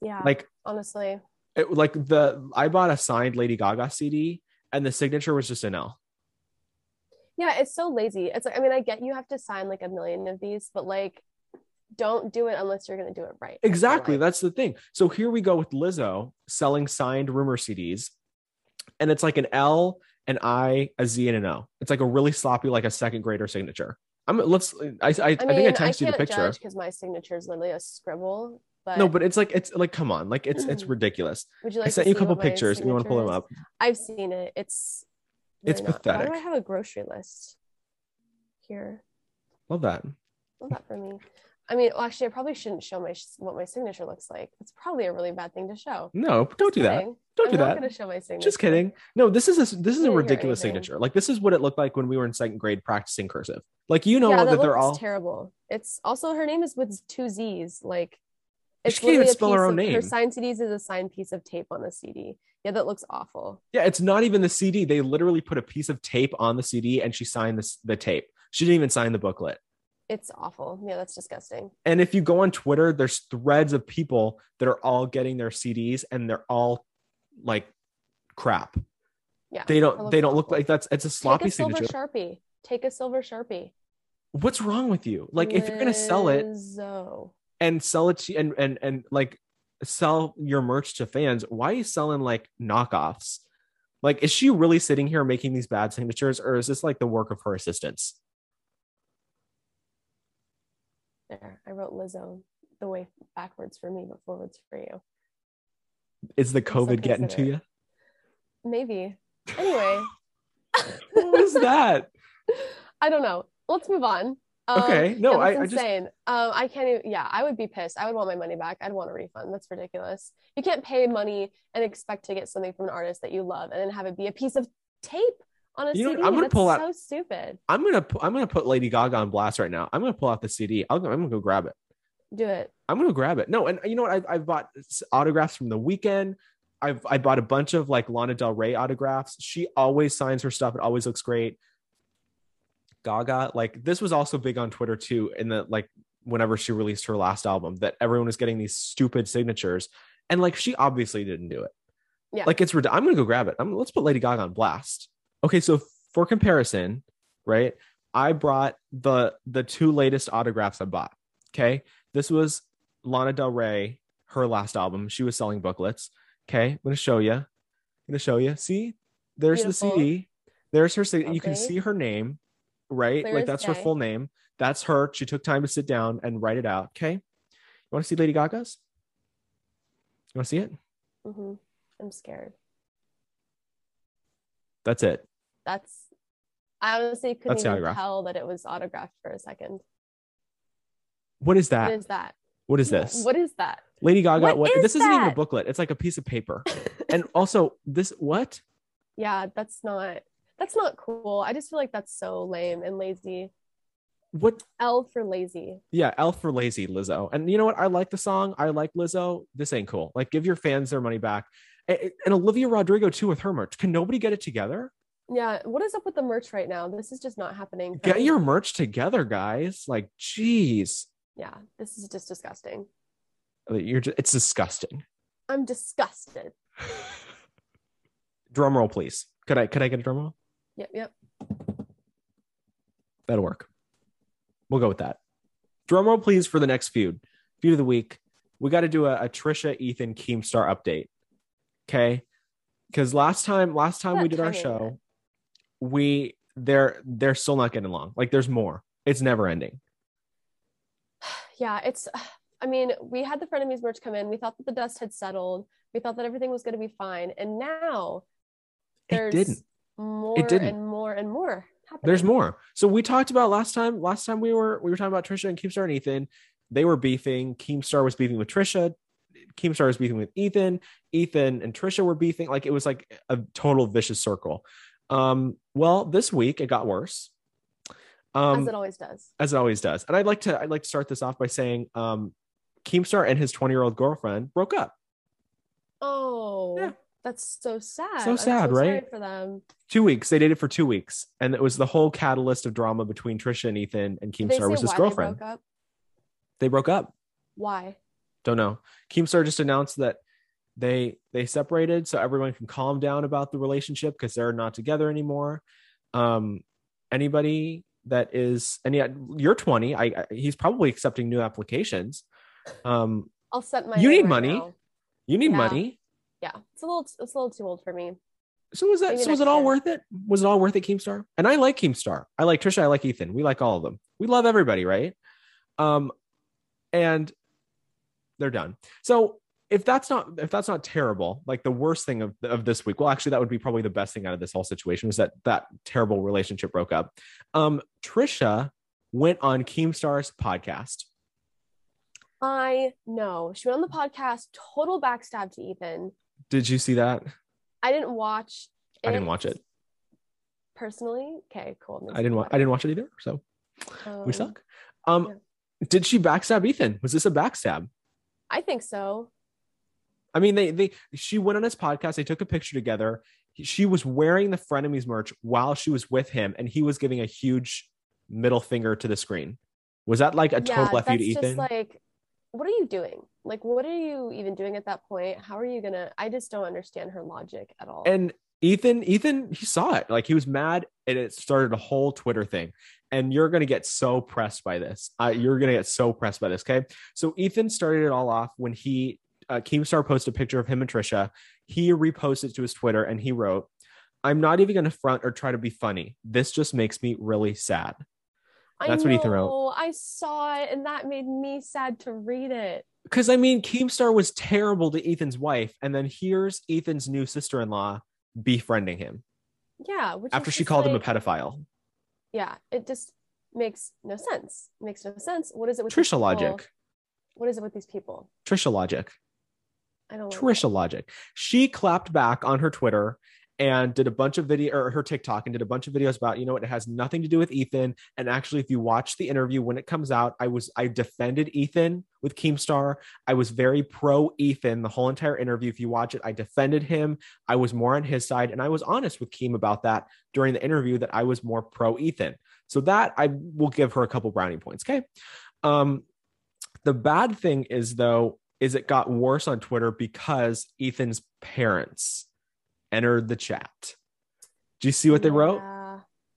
Yeah. Like honestly. it, like the I bought a signed Lady Gaga CD and the signature was just an L. Yeah, it's so lazy. It's like I mean, I get you have to sign like a million of these, but like don't do it unless you're gonna do it right. Exactly. like. That's the thing. So here we go with Lizzo selling signed rumor CDs. And it's like an L, an I, a Z, and an O. It's like a really sloppy, like a second grader signature. I'm let's I I, I, I think I texted you the picture. because my signature is literally a scribble. But No, but it's like it's like come on, like it's it's mm-hmm. ridiculous. would you like I sent you a couple pictures. You want to pull them up? I've seen it. It's It's really not- Why pathetic. do I have a grocery list here? Love that. Love that for me. I mean, well, actually, I probably shouldn't show my what my signature looks like. It's probably a really bad thing to show. No, don't do that. Kidding. Don't I'm do not that. going to show my signature. Just kidding. No, this is a this is a ridiculous signature. Like this is what it looked like when we were in second grade practicing cursive. Like you know yeah, that, that, they're all terrible. It's also her name is with two Z's. Like it's can't even spell her own of- name. Her signed CDs is a signed piece of tape on the CD. Yeah, that looks awful. Yeah, it's not even the CD. They literally put a piece of tape on the CD and she signed this, the tape. She didn't even sign the booklet. It's awful. Yeah, that's disgusting. And if you go on Twitter, there's threads of people that are all getting their CDs and they're all like crap. Yeah, They don't they don't look like that's it's a sloppy Take a silver signature. sharpie. Take a silver sharpie. What's wrong with you? Like, if you're gonna sell it and sell it to and and and like sell your merch to fans, why are you selling like knockoffs? Like, is she really sitting here making these bad signatures, or is this like the work of her assistants? There, I wrote Lizzo the way backwards for me, but forwards for you. Is the COVID getting to you? Maybe. Anyway, What was that? I don't know. Let's move on. Um, Okay, no, I- I just- insane. Um, I can't even. Yeah, I would be pissed. I would want my money back. I'd want a refund. That's ridiculous. You can't pay money and expect to get something from an artist that you love, and then have it be a piece of tape on a You CD. I'm gonna That's pull out- so stupid. I'm gonna I'm gonna put Lady Gaga on blast right now. I'm gonna pull out the CD. I'll go, I'm gonna go grab it. Do it. I'm gonna grab it. No, and you know what? I've, I've bought autographs from the Weeknd. I've I bought a bunch of like Lana Del Rey autographs. She always signs her stuff. It always looks great. Gaga, like this was also big on Twitter too. In the like whenever she released her last album, that everyone was getting these stupid signatures, and like she obviously didn't do it. Yeah. Like it's I'm gonna go grab it. I'm let's put Lady Gaga on blast. Okay, so for comparison, right? I brought the the two latest autographs I bought. Okay, this was Lana Del Rey, her last album. She was selling booklets. Okay, I'm gonna show you. I'm gonna show you. See, there's Beautiful. the CD. There's her. sig- You can see her name, right? Clear like that's her full name. That's her. She took time to sit down and write it out. Okay, you want to see Lady Gaga's? You want to see it? Mm-hmm. I'm scared. That's it. That's. I honestly couldn't That's even tell that it was autographed for a second. What is that? What is that? what is this? What is that? Lady Gaga. What What? is this isn't even a booklet. It's like a piece of paper. and also, this what? yeah, that's not. That's not cool. I just feel like that's so lame and lazy. What? L for lazy. Yeah, L for Lazy Lizzo. And you know what? I like the song. I like Lizzo. This ain't cool. Like, give your fans their money back. And Olivia Rodrigo too with her merch. Can nobody get it together? Yeah, what is up with the merch right now? This is just not happening. Get me. your merch together, guys. Like, jeez, Yeah, this is just disgusting. you're just, it's disgusting. I'm disgusted. Drum roll, please. Could I? Could I get a drum roll? Yep, yep. That'll work. We'll go with that. Drum roll, please, for the next feud. Feud of the week. We got to do a, a Trisha Ethan Keemstar update. Okay. Because last time, last time we did our show, we they're they're still not getting along. Like there's more. It's never ending. Yeah, it's. I mean, we had the frenemies merch come in. We thought that the dust had settled. We thought that everything was going to be fine, and now there's It didn't. more didn't. and more and more happening. There's more. So we talked about last time. Last time we were we were talking about Trisha and Keemstar and Ethan. They were beefing. Keemstar was beefing with Trisha. Keemstar was beefing with Ethan. Ethan and Trisha were beefing. Like it was like a total vicious circle. Um, well, this week it got worse. Um, as it always does. as it always does. And I'd like to I'd like to start this off by saying um Keemstar and his 20 year old girlfriend broke up Oh, Yeah. that's so sad. So I'm sad, sorry right? For them. two weeks. They dated for two weeks, and it was the whole catalyst of drama between Trisha and Ethan. And Keemstar was his girlfriend. They broke up? They broke up. Why? Don't know. Keemstar just announced that they they separated, so everyone can calm down about the relationship because they're not together anymore. Um, anybody that is, and yet you're 20. I, I he's probably accepting new applications. Um, I'll set my. You need right money. now. you need Yeah. money. Yeah, it's a little. It's a little too old for me. So was that? Maybe So was it all year. worth it? Was it all worth it, Keemstar? And I like Keemstar. I like Trisha. I like Ethan. We like all of them. We love everybody, right? Um, and they're done. So if that's not if that's not terrible, like the worst thing of of this week, well, actually, that would be probably the best thing out of this whole situation was that that terrible relationship broke up. Um, Trisha went on Keemstar's podcast. I know she went on the podcast. Total backstab to Ethan. Did you see that? I didn't watch. I didn't watch it. personally. Okay, cool. I didn't. Wa- I didn't watch it either. So Um, we suck. Um, yeah. did she backstab Ethan? Was this a backstab? I think so. I mean, they they she went on his podcast. They took a picture together. She was wearing the frenemies merch while she was with him, and he was giving a huge middle finger to the screen. Was that like a total yeah, F you to Ethan? like, what are you doing? Like, what are you even doing at that point? How are you gonna? I just don't understand her logic at all. and Ethan, Ethan, he saw it. Like he was mad and it started a whole Twitter thing. And you're going to get so pressed by this. Uh, you're going to get so pressed by this. Okay. So Ethan started it all off when he, uh, Keemstar posted a picture of him and Trisha. He reposted it to his Twitter and he wrote, I'm not even going to front or try to be funny. This just makes me really sad. That's I what he threw know, I saw it and that made me sad to read it. Because I mean, Keemstar was terrible to Ethan's wife. And then here's Ethan's new sister in law befriending him Yeah. Which after she called him a pedophile. Yeah. It just makes no sense. makes no sense. What is it with Trisha logic. What is it with these people? Trisha logic. I Trisha logic. She clapped back on her Twitter and did a bunch of video or her TikTok and did a bunch of videos about, you know what, it has nothing to do with Ethan. And actually, if you watch the interview when it comes out, I was I defended Ethan with Keemstar. I was very pro Ethan the whole entire interview. If you watch it, I defended him. I was more on his side, and I was honest with Keem about that during the interview that I was more pro Ethan. So that I will give her a couple brownie points. Okay. Um, the bad thing is though, is it got worse on Twitter because Ethan's parents entered the chat. Do you see what they wrote?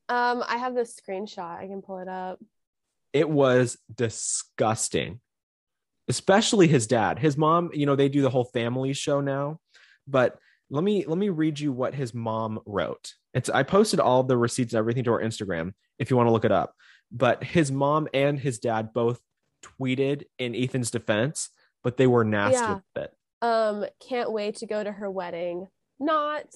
Um, I have the screenshot. I can pull it up. It was disgusting. Especially his dad. His mom, you know, they do the whole family show now. But let me let me read you what his mom wrote. It's I posted all the receipts and everything to our Instagram if you want to look it up. But his mom and his dad both tweeted in Ethan's defense, but they were nasty Yeah. with it. Um, can't wait to go to her wedding. Not.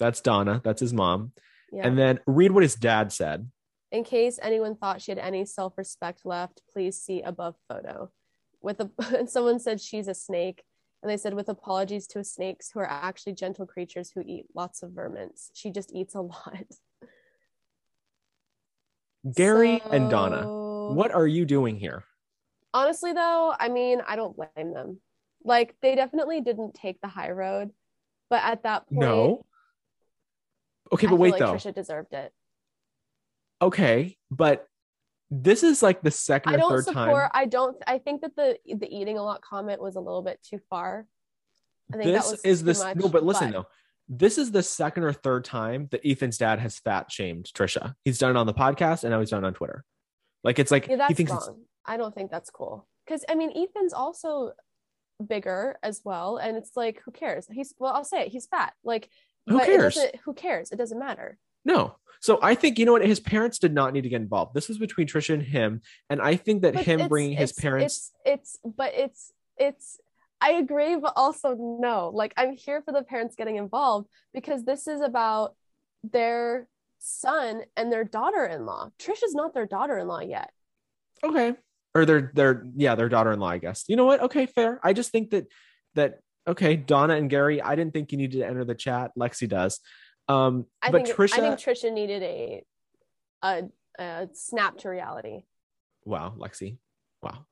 That's Donna. That's his mom. Yeah. And then read what his dad said. In case anyone thought she had any self-respect left, please see above photo. With a and someone said she's a snake, and they said with apologies to snakes who are actually gentle creatures who eat lots of vermins. She just eats a lot. Gary and Donna, what are you doing here? Honestly, though, I mean, I don't blame them. Like they definitely didn't take the high road, but at that point, No. Okay, but wait like though. Trisha deserved it. Okay, but this is like the second I don't third support. time. I don't. I think that the the eating a lot comment was a little bit too far. I think This that was is this much, no, but listen but- though. This is the second or third time that Ethan's dad has fat shamed Trisha. He's done it on the podcast and now he's done it on Twitter. Like it's like Yeah, he thinks I don't think that's cool. Because I mean, Ethan's also bigger as well, and it's like, who cares? He's well, I'll say it. He's fat. Like, Who cares? It doesn't, who cares? It doesn't matter. no. So I think you know what his parents did not need to get involved. This was between Trisha and him, and I think that But him bringing his it's- parents. It's, it's, but it's, it's. I agree, but also no. Like, I'm here for the parents getting involved because this is about their son and their daughter-in-law. Trisha's not their daughter-in-law yet. okay or their their yeah their daughter-in-law i guess. You know what? Okay fair. I just think that that okay donna and gary i didn't think you needed to enter the chat. Lexy does. Um I but think trisha I think Trisha needed a, a, a snap to reality. wow Lexy. Wow.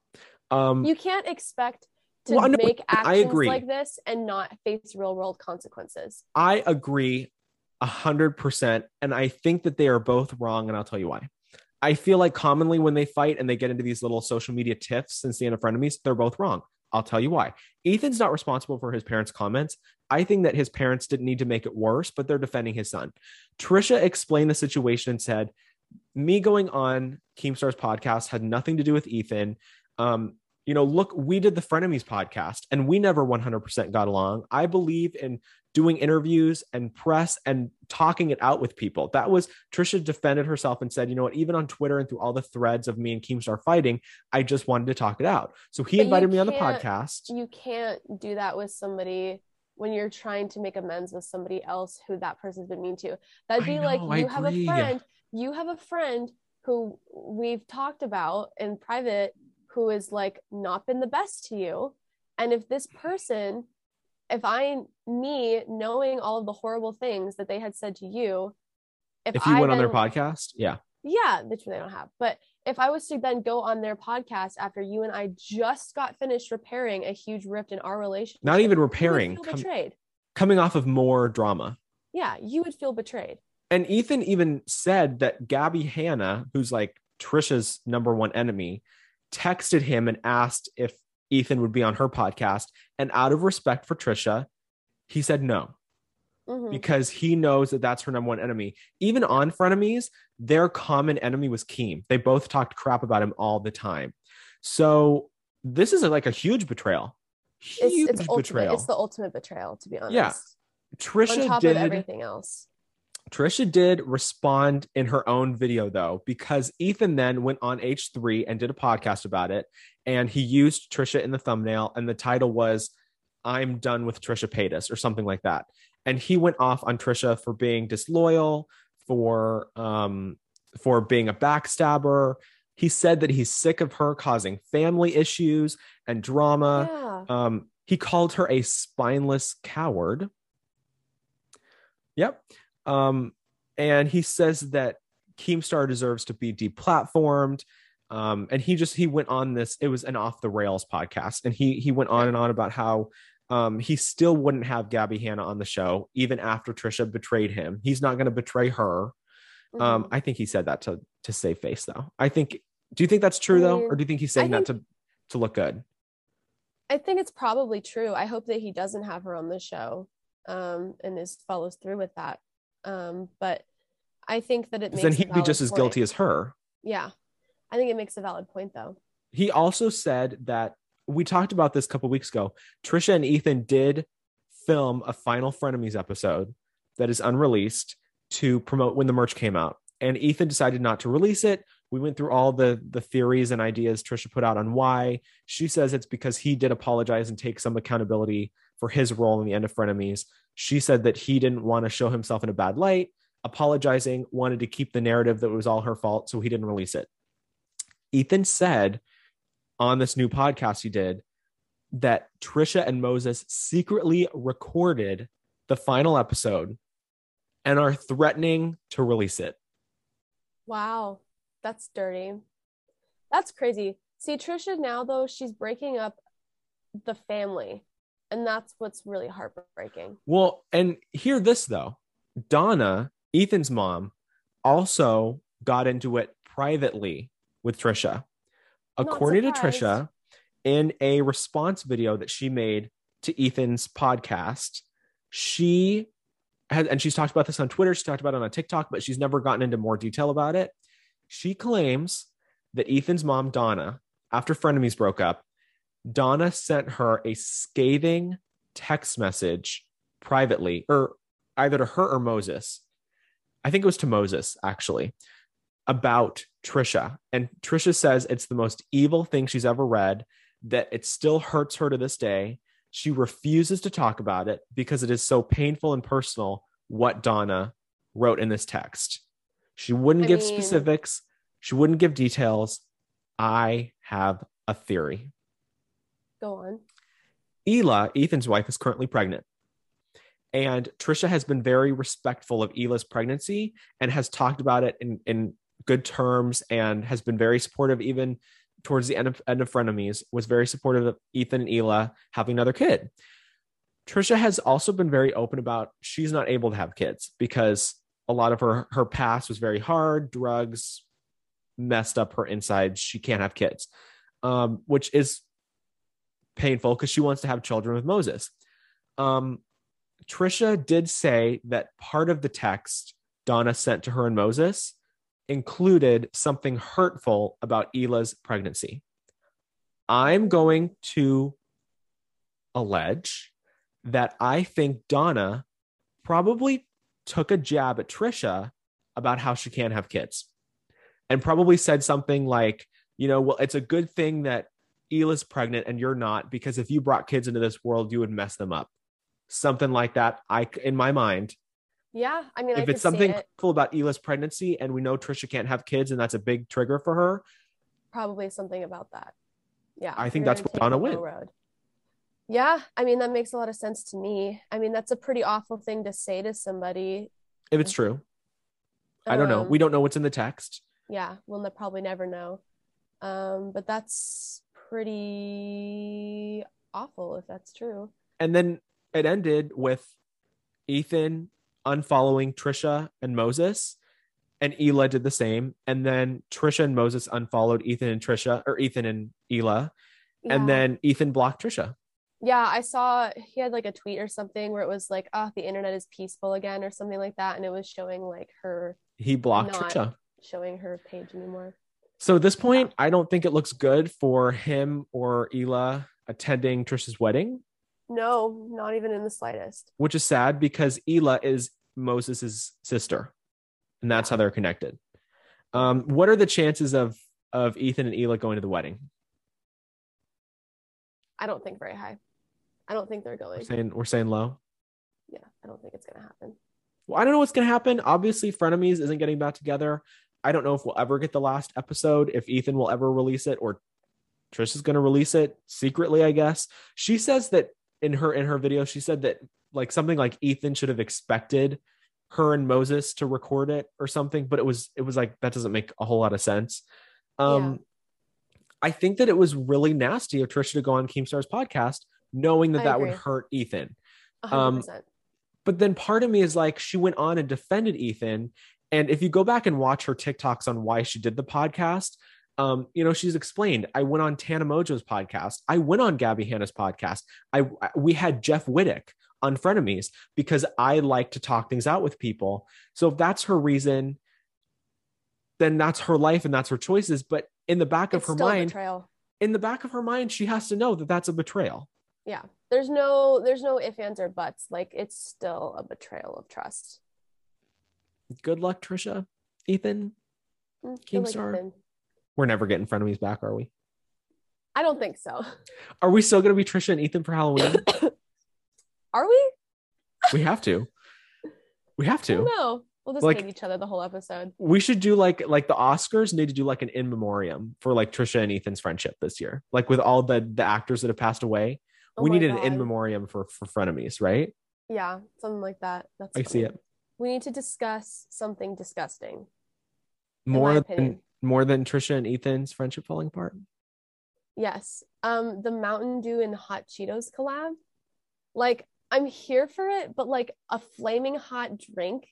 Um you can't expect to Well, no, make I actions agree. like this and not face real world consequences. i agree a hundred percent and i think that they are both wrong and i'll tell you why i feel like commonly when they fight and they get into these little social media tiffs since the end of frenemies they're both wrong. I'll tell you why. Ethan's not responsible for his parents comments. I think that his parents didn't need to make it worse but they're defending his son. Trisha explained the situation and said me going on keemstar's podcast had nothing to do with ethan. Um you know look we did the frenemies podcast and we never 100% got along. I believe in doing interviews and press and talking it out with people. That was Trisha defended herself and said, you know what, even on Twitter and through all the threads of me and Keemstar fighting, I just wanted to talk it out. So he But invited me on the podcast. You can't do that with somebody when you're trying to make amends with somebody else who that person's been mean to. That'd be know, like I you have a friend, you have a friend who we've talked about in private who is like not been the best to you. And if this person, if I, me knowing all of the horrible things that they had said to you, if, If you I went on their podcast, yeah. yeah, which they don't have. But if I was to then go on their podcast after you and I just got finished repairing a huge rift in our relationship, Not even repairing, com- betrayed. coming off of more drama. Yeah, you would feel betrayed. And Ethan even said that Gabby Hanna, who's like Trisha's number one enemy, texted him and asked if Ethan would be on her podcast. And out of respect for Trisha, he said no. Mhm. because he knows that that's her number one enemy. Even on frenemies, their common enemy was Keem. They both talked crap about him all the time. So this is like a huge betrayal. It's, Huge it's ultimate. betrayal. It's the ultimate betrayal, to be honest. Yeah. On Trisha top did of everything else. Trisha did respond in her own video though, because Ethan then went on H3 and did a podcast about it. And he used Trisha in the thumbnail, and the title was I'm done with Trisha Paytas or something like that. And he went off on Trisha for being disloyal, for um, for being a backstabber. He said that he's sick of her causing family issues and drama. yeah. Um, he called her a spineless coward. Yep. Um, and he says that Keemstar deserves to be deplatformed. Um, and he just he went on this. It was an off the rails podcast, and he he went on and on about how um, he still wouldn't have Gabby Hanna on the show even after Trisha betrayed him. He's not going to betray her. Um, Mhm. I think he said that to to save face, though. I think. Do you think that's true though, or do you think he's saying that to to look good? I think it's probably true. I hope that he doesn't have her on the show um, and is follows through with that. Um, but I think that it makes Then he'd be just as point. guilty as her. Yeah, I think it makes a valid point though. he also said that we talked about this a couple weeks ago. Trisha and Ethan did film a Final Frenemies episode that is unreleased to promote when the merch came out. And Ethan decided not to release it. We went through all the the theories and ideas Trisha put out on why. She says it's because he did apologize and take some accountability for his role in the end of Frenemies. She said that he didn't want to show himself in a bad light, apologizing, wanted to keep the narrative that it was all her fault, so he didn't release it. Ethan said on this new podcast he did that Trisha and Moses secretly recorded the final episode and are threatening to release it. Wow, that's dirty. That's crazy. See, Trisha now though she's breaking up the family, and that's what's really heartbreaking. Well, and hear this though Donna, Ethan's mom, also got into it privately with Trisha. According to. Trisha, in a response video that she made to Ethan's podcast, she had, and she's talked about this on Twitter, she talked about it on TikTok, but she's never gotten into more detail about it. She claims that Ethan's mom, Donna, after Frenemies broke up, Donna sent her a scathing text message privately, or either to her or Moses. I think it was to Moses, actually, about Trisha. And Trisha says it's the most evil thing she's ever read, that it still hurts her to this day. She refuses to talk about it because it is so painful and personal what Donna wrote in this text. She wouldn't I give mean- specifics, she wouldn't give details. I have a theory. Go on. Ela, Ethan's wife, is currently pregnant. And Trisha has been very respectful of Ela's pregnancy and has talked about it in, in good terms and has been very supportive, even towards the end of, end of Frenemies, was very supportive of Ethan and Ela having another kid. Trisha has also been very open about she's not able to have kids because a lot of her her past was very hard, drugs messed up her insides. She can't have kids, um, which is painful because she wants to have children with Moses. Um, Trisha did say that part of the text Donna sent to her and Moses included something hurtful about Ela's pregnancy. I'm going to allege that I think Donna probably took a jab at Trisha about how she can't have kids and probably said something like, you know, well, it's a good thing that Ela's pregnant and you're not because if you brought kids into this world, you would mess them up. Something like that. I, in my mind, Yeah, I mean, if could it's something it. cool about Ela's pregnancy and we know Trisha can't have kids and that's a big trigger for her, probably something about that. Yeah, I think that's what Donna went. road. Yeah, I mean that makes a lot of sense to me. I mean that's a pretty awful thing to say to somebody. if it's true. I don't know. Um, We don't know what's in the text. yeah, we'll probably never know. Um, but that's pretty awful if that's true. And then it ended with Ethan unfollowing Trisha and Moses, and Ela did the same. And then Trisha and Moses unfollowed Ethan and Trisha, or Ethan and Ela, Yeah. and then Ethan blocked Trisha. Yeah, I saw he had like a tweet or something where it was like, "Oh, the internet is peaceful again" or something like that, and it was showing like her He blocked Trisha. showing her page anymore. So at this point, I don't think it looks good for him or Ela attending Trisha's wedding, No, not even in the slightest. which is sad because Ela is Moses' sister, and that's how they're connected. Um, what are the chances of of Ethan and Ela going to the wedding? I don't think very high. I don't think they're We're going. saying we're saying low. Yeah, I don't think it's gonna happen. Well, I don't know what's going to happen. Obviously, Frenemies isn't getting back together. I don't know if we'll ever get the last episode, if Ethan will ever release it, or Trish is going to release it secretly. I guess she says that in her in her video, she said that like something like Ethan should have expected her and Moses to record it or something, but it was it was like that doesn't make a whole lot of sense. Um, I think that it was really nasty of Trisha to go on Keemstar's podcast, knowing that I that would hurt Ethan. A hundred Um, percent. But then part of me is like, she went on and defended Ethan. And if you go back and watch her TikToks on why she did the podcast, um, you know, she's explained. I went on Tana Mongeau's podcast. I went on Gabby Hanna's podcast. I I- we had Jeff Wittek on Frenemies because I like to talk things out with people. So if that's her reason, then that's her life and that's her choices. But in the back of her mind, betrayal. in the back of her mind, she has to know that that's a betrayal. Yeah. There's no there's no if ands or buts. Like it's still a betrayal of trust. Good luck, Trisha. Ethan, Mm, feel like we're never getting Frenemies back, are we? I don't think so. Are we still going to be Trisha and Ethan for Halloween? Are we? we have to. We have to. don't. We'll just Like- hate each other the whole episode. We should do like like the Oscars need to do like an in memoriam for like Trisha and Ethan's friendship this year. Like with all the the actors that have passed away, Oh we need an in memoriam for for frenemies, right? Yeah, something like that. That's I see it We need to discuss something disgusting. more than more than Trisha and Ethan's friendship falling apart. Yes. Um, the Mountain Dew and Hot Cheetos collab. Like, I'm here for it, but like a flaming hot drink.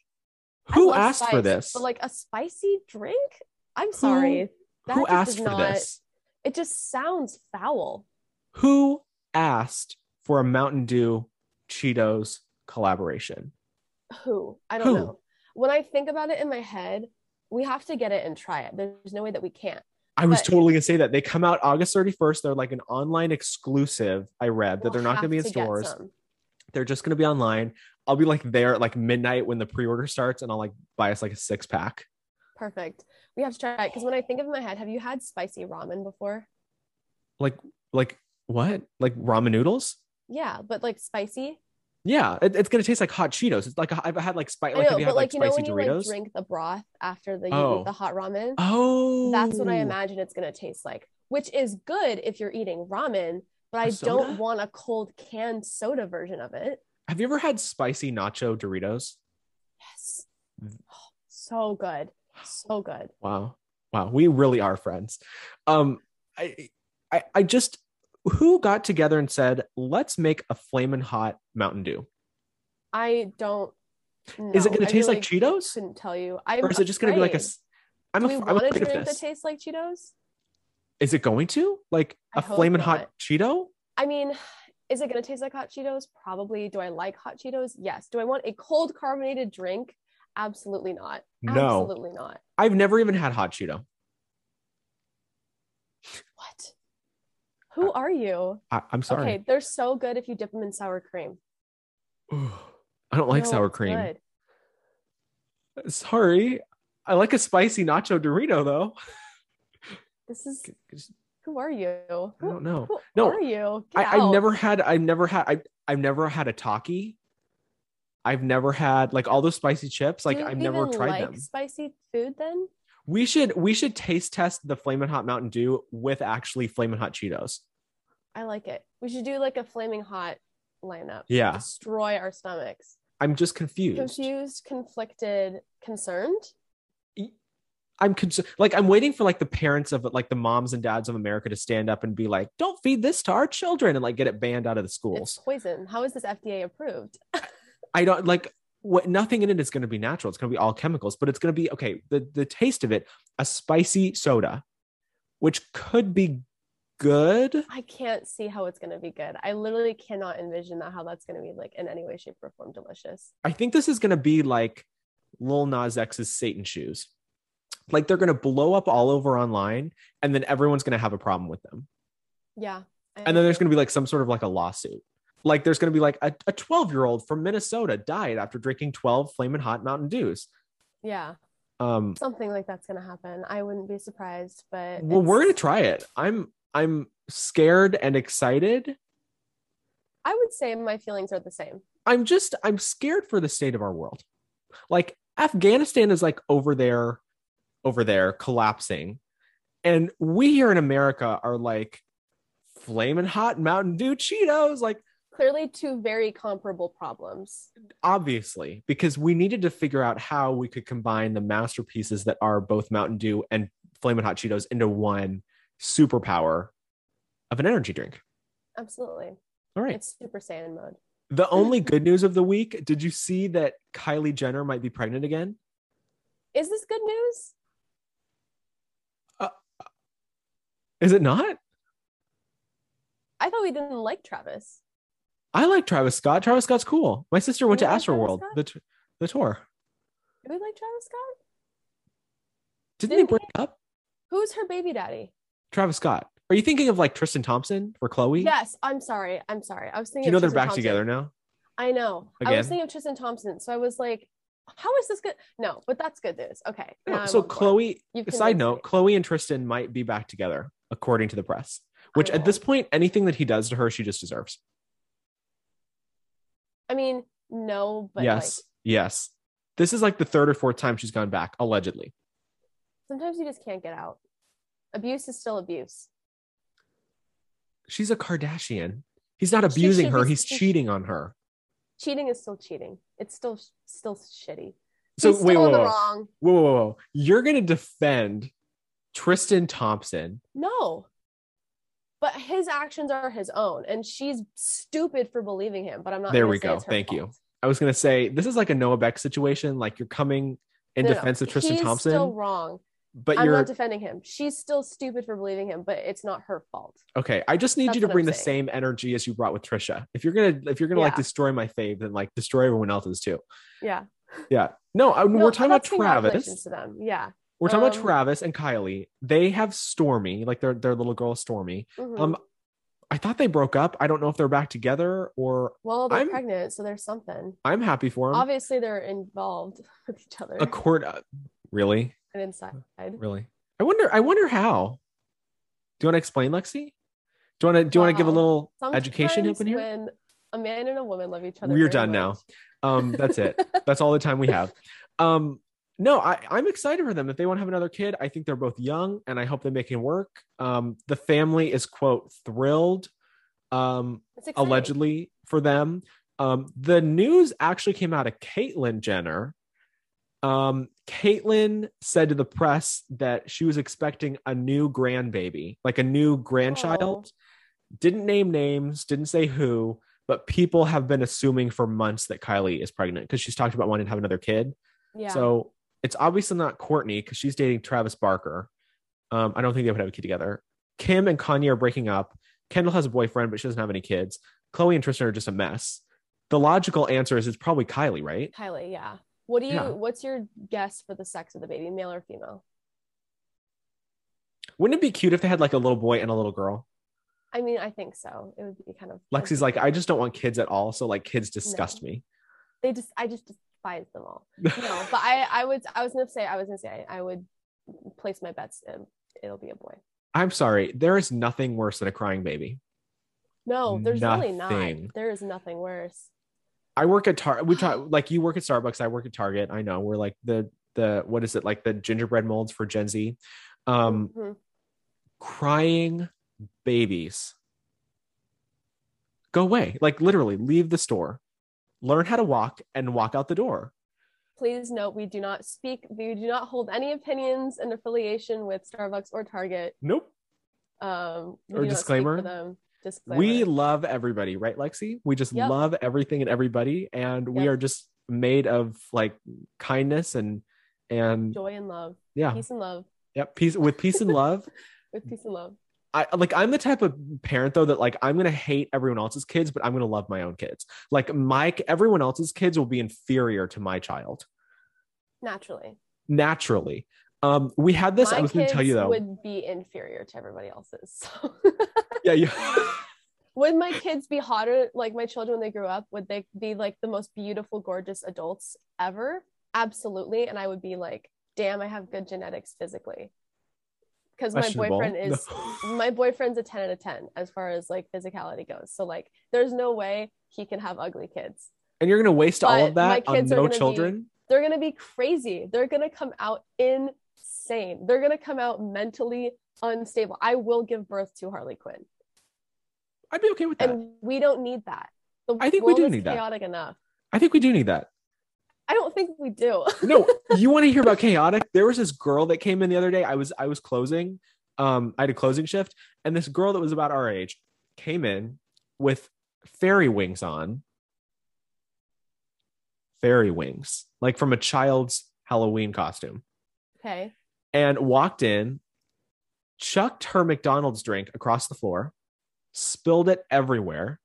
Who asked for this? But like a spicy drink? I'm sorry. That Who just asked for not- this? It just sounds foul. Who asked for a Mountain Dew Cheetos collaboration? Who? I don't Who? know. When I think about it in my head, we have to get it and try it. There's no way that we can't. I was But- totally gonna say that they come out August 31st. They're like an online exclusive. I read that We'll they're not gonna be in to stores. They're just gonna be online. I'll be like there at like midnight when the pre-order starts, and I'll like buy us like a six pack. Perfect. We have to try it because when I think of it in my head, have you had spicy ramen before? Like like what? Like ramen noodles? Yeah, but like spicy. Yeah, it- it's gonna taste like hot Cheetos. It's like I've had like spicy. I Like, know, but had like, like you know when you Doritos? like drink the broth after the you Oh. the hot ramen. oh, That's what I imagine it's gonna taste like, which is good if you're eating ramen. But I don't want a cold canned soda version of it. Have you ever had spicy nacho Doritos? Yes, so good, so good. Wow. Wow. We really are friends. Um, I, I, I just, who got together and said, let's make a flamin' hot Mountain Dew? I don't. Is it going to taste really like Cheetos? Couldn't tell you. I'm Or is it just going to be like a, I'm, Do we I'm want a afraid of drink that tastes like Cheetos? Is it going to? Like I a hope flamin' hot. Cheeto? I mean, is it going to taste like hot Cheetos? Probably. Do I like hot Cheetos? Yes. Do I want a cold carbonated drink? Absolutely not. No. Absolutely not. I've never even had hot Cheeto. What? Who are you? I, I'm sorry. Okay, they're so good if you dip them in sour cream. I don't like No, sour cream. good. Sorry. I like a spicy nacho Dorito though. This is who are you? I don't know. who No, are you? Get I, I've never had I've never had I I've never had a Taki. I've never had like all those spicy chips. Like I've never tried like them. Spicy food then? We should we should taste test the Flamin' Hot Mountain Dew with actually Flamin' Hot Cheetos. I like it. We should do like a flaming hot lineup. Yeah. Destroy our stomachs. I'm just confused. Confused, conflicted, concerned. I'm cons- like I'm waiting for like the parents of like the moms and dads of America to stand up and be like, "Don't feed this to our children," and like get it banned out of the schools. It's schools. poison. How is this FDA approved? I don't like what nothing in it is going to be natural. It's going to be all chemicals, but it's going to be okay. The the taste of it, a spicy soda, which could be good. I can't see how it's gonna be good. I literally cannot envision that how that's gonna be like in any way, shape, or form delicious. I think this is going to be like Lil Nas X's Satan shoes. Like they're going to blow up all over online and then everyone's going to have a problem with them. Yeah. I And then there's going to be like some sort of like a lawsuit. Like there's going to be like a 12 year old from Minnesota died after drinking 12 flaming hot Mountain Dews. yeah Um, something like that's gonna happen. I wouldn't be surprised, but well, we're going to try it. I'm, I'm scared and excited. I would say my feelings are the same. I'm just, I'm scared for the state of our world. Like Afghanistan is like over there, over there collapsing. And we here in America are like flaming hot Mountain Dew Cheetos. Like, Clearly, two very comparable problems. obviously, because we needed to figure out how we could combine the masterpieces that are both Mountain Dew and Flamin' Hot Cheetos into one superpower of an energy drink. Absolutely, All right. it's Super Saiyan mode. The only good news of the week did you see that Kylie Jenner might be pregnant again? Is this good news? Uh, uh, is it not? I thought we didn't like Travis. I like Travis Scott. Travis Scott's cool. My sister went You to like Astroworld, the, t- the tour. Do we like Travis Scott? Didn't they Didn't break up? Who's her baby daddy? Travis Scott. Are you thinking of like Tristan Thompson for Khloe? Yes, I'm sorry. I'm sorry. I was thinking. Do you know they're back Thompson. together now? I know. I was thinking of Tristan Thompson, so I was like, "How is this good?" No, but that's good news. Okay. No, so. Um, Khloe, side note, me. Khloe and Tristan might be back together, according to the press. Which at this point, anything that he does to her, she just deserves. I mean, no, but yes. like yes. This is like the third or fourth time she's gone back, allegedly. sometimes you just can't get out. Abuse is still abuse. She's a Kardashian. He's not She abusing her, he's she- cheating on her. Cheating is still cheating. It's still still shitty. So He's wait, whoa, whoa, wrong. whoa, whoa, whoa. You're gonna defend Tristan Thompson. No. But his actions are his own, and she's stupid for believing him. But I'm not. There we go. Thank you. I was gonna say this is like a Noah Beck situation. Like you're coming in No, no, defense of Tristan he's Thompson, Still wrong. but I'm you're not defending him. She's still stupid for believing him, but it's not her fault. okay. I just need That's you to bring the same energy as you brought with Trisha. If you're gonna if you're gonna like destroy my fave, then like destroy everyone else's too. Yeah. Yeah. No, I, No, we're talking about Travis. to them. Yeah. We're talking about Um, Travis and Kylie. They have Stormi, like their their little girl Stormi. Mhm. Um, I thought they broke up. I don't know if they're back together or well, they're I'm- pregnant, so there's something. I'm happy for them. Obviously, they're involved with each other A court, uh, really, and inside. really. I wonder. I wonder how. Do you want to explain, Lexy? Do you want to? Do you want to give a Wow. little education up in here? When a man and a woman love each other, We're done now. Um, that's it. That's all the time we have. Um, no, I, I'm excited for them. If they want to have another kid, I think they're both young, and I hope they make it work. Um, the family is quote thrilled. Um, allegedly for them. Um, the news actually came out of Caitlyn Jenner. Um, Caitlyn said to the press that she was expecting a new grandbaby, like a new grandchild. Didn't name names, didn't say who, but people have been assuming for months that Kylie is pregnant because she's talked about wanting to have another kid. Yeah. So it's obviously not Kourtney because she's dating Travis Barker. Um, I don't think they would have a kid together. Kim and Kanye are breaking up. Kendall has a boyfriend, but she doesn't have any kids. Khloe and Tristan are just a mess. The logical answer is it's probably Kylie, right? Kylie, yeah. What do you? Yeah. What's your guess for the sex of the baby, male or female? Wouldn't it be cute if they had like a little boy and a little girl? I mean, I think so. It would be kind of. Lexy's like, I just don't want kids at all. So like kids disgust me. they just, I just despise them all. No, but I, I would, I was gonna say, I was gonna say, I would place my bets. In, it'll be a boy. I'm sorry. There is nothing worse than a crying baby. No, there's really Nothing. not. There is nothing worse. I work at Tar. We talk like you work at Starbucks. I work at Target. I know we're like the the what is it like the gingerbread molds for Gen Z. Um, Mhm. crying babies. Go away. Like literally, leave the store. Learn how to walk and walk out the door. Please note, we do not speak. We do not hold any opinions and affiliation with Starbucks or Target. Nope. Um, Or do not speak disclaimer. Disclaimer. We love everybody, right, Lexy? We just Yep. love everything and everybody, and we Yep. are just made of like kindness and and joy and love, yeah, peace and love, yep, peace with peace and love. with peace and love. I like I'm the type of parent though that like I'm gonna hate everyone else's kids, but I'm gonna love my own kids. Like Mike, everyone else's kids will be inferior to my child Naturally. naturally. Um, we had this. My I was gonna tell you though. would be inferior to everybody else's. So Yeah, yeah. would my kids be hotter like my children when they grew up? Would they be like the most beautiful, gorgeous adults ever? Absolutely. And I would be like, damn, I have good genetics physically. Because my boyfriend is my boyfriend's a 10 out of 10 as far as like physicality goes. So like there's no way he can have ugly kids. and you're gonna waste all of But my that on kids are no gonna be- children. They're gonna be crazy. They're gonna come out insane. They're gonna come out mentally unstable. I will give birth to Harley Quinn. I'd be okay with that. And we don't need that. The I think we do need that. chaotic enough. I think we do need that. I don't think we do. no you want to hear about chaotic there was this girl that came in the other day i was i was closing um i had a closing shift and this girl that was about our age came in with fairy wings on fairy wings like from a child's halloween costume Okay. and walked in chucked her mcdonald's drink across the floor spilled it everywhere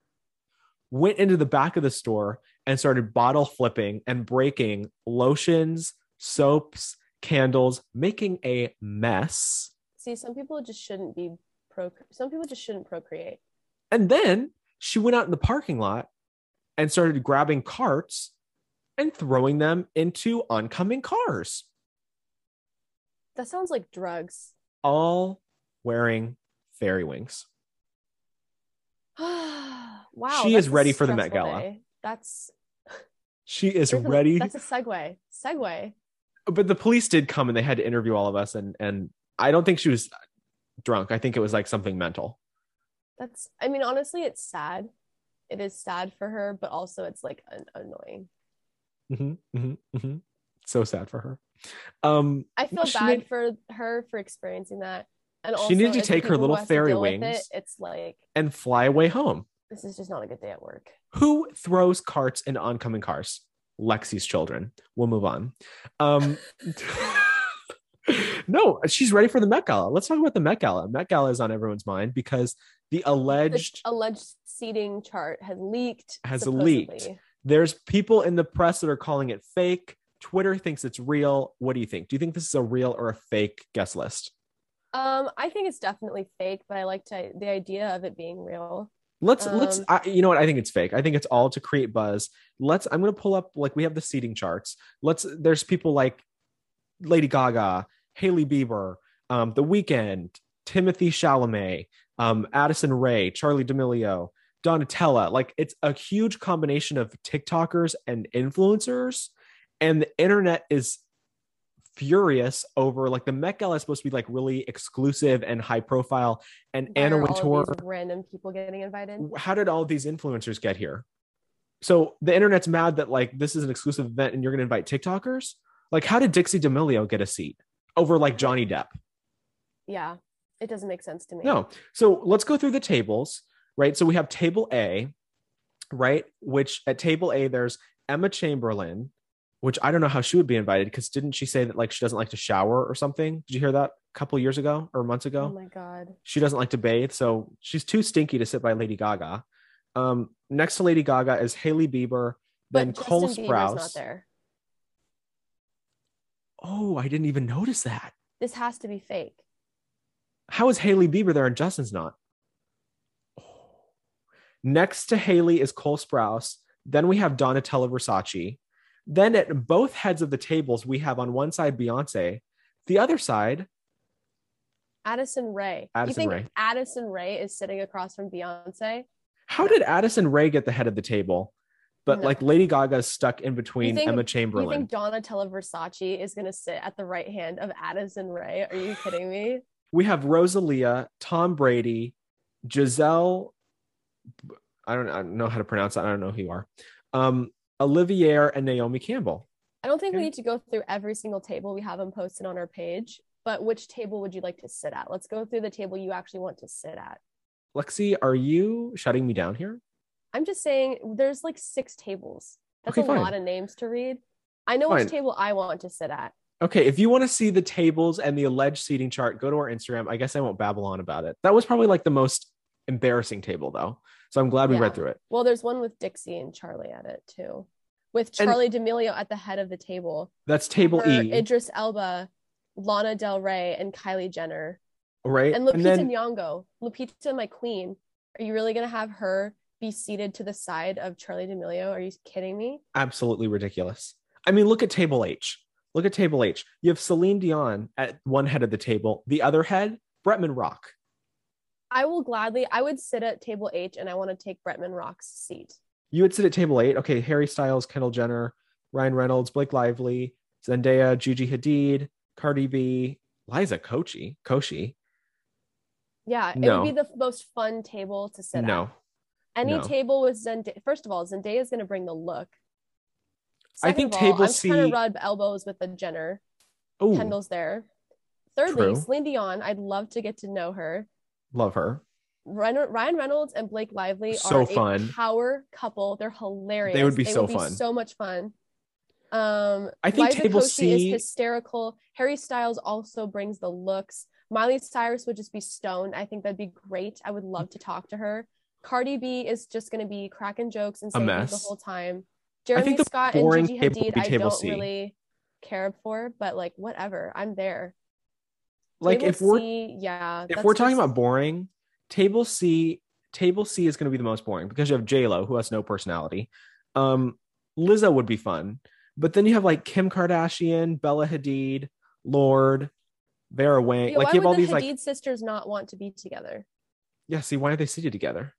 went into the back of the store and started bottle flipping and breaking lotions, soaps, candles, making a mess. See, some people just shouldn't be pro. Some people just shouldn't procreate. And then she went out in the parking lot and started grabbing carts and throwing them into oncoming cars, That sounds like drugs. all wearing fairy wings. wow. She is ready for the Met Gala. day. That's She is a- ready. That's a segue. Segue. But the police did come and they had to interview all of us and and I don't think she was drunk. I think it was like something mental. That's. I mean, honestly, it's sad. It is sad for her, but also it's like an- annoying. hmm hmm hmm So sad for her. Um, I feel bad made- for her for experiencing that. And also, She needed to take her little fairy wings. It, it's like and fly away home. this is just not a good day at work. Who throws carts in oncoming cars? Lexy's children. We'll move on. Um, no, she's ready for the Met Gala. Let's talk about the Met Gala. Met Gala is on everyone's mind because the The alleged alleged seating chart has leaked. Has supposedly. leaked. there's people in the press that are calling it fake. Twitter thinks it's real. What do you think? Do you think this is a real or a fake guest list? Um, I think it's definitely fake, but I like to, the idea of it being real. Let's let's Um, I, you know what I think it's fake. I think it's all to create buzz. Let's I'm going to pull up like we have the seating charts. Let's there's people like Lady Gaga, Hailey Bieber, um The Weeknd, Timothée Chalamet, um Addison Rae, Charlie D'Amelio, Donatella. Like it's a huge combination of TikTokers and influencers and the internet is furious over like the Met Gala is supposed to be like really exclusive and high profile and Why Anna Wintour random people getting invited. how did all these influencers get here? So the internet's mad that like this is an exclusive event and you're going to invite TikTokers. Like, how did Dixie D'Amelio get a seat over like Johnny Depp? Yeah, it doesn't make sense to me. No. So let's go through the tables, right? So we have table A, right? Which at table A, there's Emma Chamberlain, which I don't know how she would be invited because didn't she say that like she doesn't like to shower or something? Did you hear that a couple years ago or months ago? Oh my god. she doesn't like to bathe, so she's too stinky to sit by Lady Gaga. Um, next to Lady Gaga is Hailey Bieber, then But Cole Justin Sprouse. Oh, I didn't even notice that. This has to be fake. How is Hailey Bieber there and Justin's not? Next to Hailey is Cole Sprouse. Then we have Donatella Versace. Then at both heads of the tables, we have on one side Beyonce, the other side Addison Rae. Addison you think Rae. Addison Rae is sitting across from Beyonce? How did Addison Rae get the head of the table? But No. like Lady Gaga is stuck in between think- Emma You Chamberlain. think Donatella Versace is going to sit at the right hand of Addison Rae? Are you kidding me? we have Rosalia, Tom Brady, Gisele. I don't, I don't know how to pronounce that. I don't know who you are. Um, Olivier and Naomi Campbell. I don't think we need to go through every single table we have them posted on our page, but which table would you like to sit at? Let's go through the table you actually want to sit at. Lexy, are you shutting me down here? I'm just saying there's like six tables. That's Okay, a fine. lot of names to read. I know Fine. which table I want to sit at. Okay, if you want to see the tables and the alleged seating chart, go to our Instagram. I guess I won't babble on about it. That was probably like the most embarrassing table though. So I'm glad we Yeah. read through it. Well, there's one with Dixie and Charlie at it too, with And- Charlie D'Amelio at the head of the table. That's table E, Idris Elba, Lana Del Rey, and Kylie Jenner, right? and Lupita then Nyong'o. Lupita, my queen. Are you really gonna have her be seated to the side of Charlie D'Amelio? Are you kidding me? absolutely ridiculous. I mean, look at table H. Look at table H. You have Celine Dion at one head of the table. The other head, Bretman Rock. I will gladly. I would sit at table H, and I want to take Bretman Rock's seat. You would sit at table eight. Okay, Harry Styles, Kendall Jenner, Ryan Reynolds, Blake Lively, Zendaya, Gigi Hadid, Cardi B, Liza Koshy, Koshy. Yeah, it would be the most fun table to sit at. No, Any No. table with Zendaya. First of all, Zendaya is going to bring the look. I think all, table I'm C- trying to rub elbows with the Jenner. oh, Kendall's there. Thirdly, True. Celine Dion. I'd love to get to know her. love her. Ryan, Ryan Reynolds and Blake Lively So are fun. a power couple. They're hilarious. They would be so fun. so much fun. Um, I think Liza table Koshy C- is hysterical. Harry Styles also brings the looks. Miley Cyrus would just be stoned. I think that'd be great. I would love to talk to her. Cardi B is just going to be cracking jokes and saying the whole time. Jeremy Scott and Gigi would Hadid, I don't C. really care for, but like whatever, I'm there. Like Table if we're C, yeah, if we're talking just- about boring, table C, table C is going to be the most boring because you have J Lo who has no personality. Um, Lizzo would be fun, but then you have like Kim Kardashian, Bella Hadid, Lorde, Vera Wang. Yeah, like why you have would all the these Hadid like sisters not want to be together? yeah. See, why are they seated together?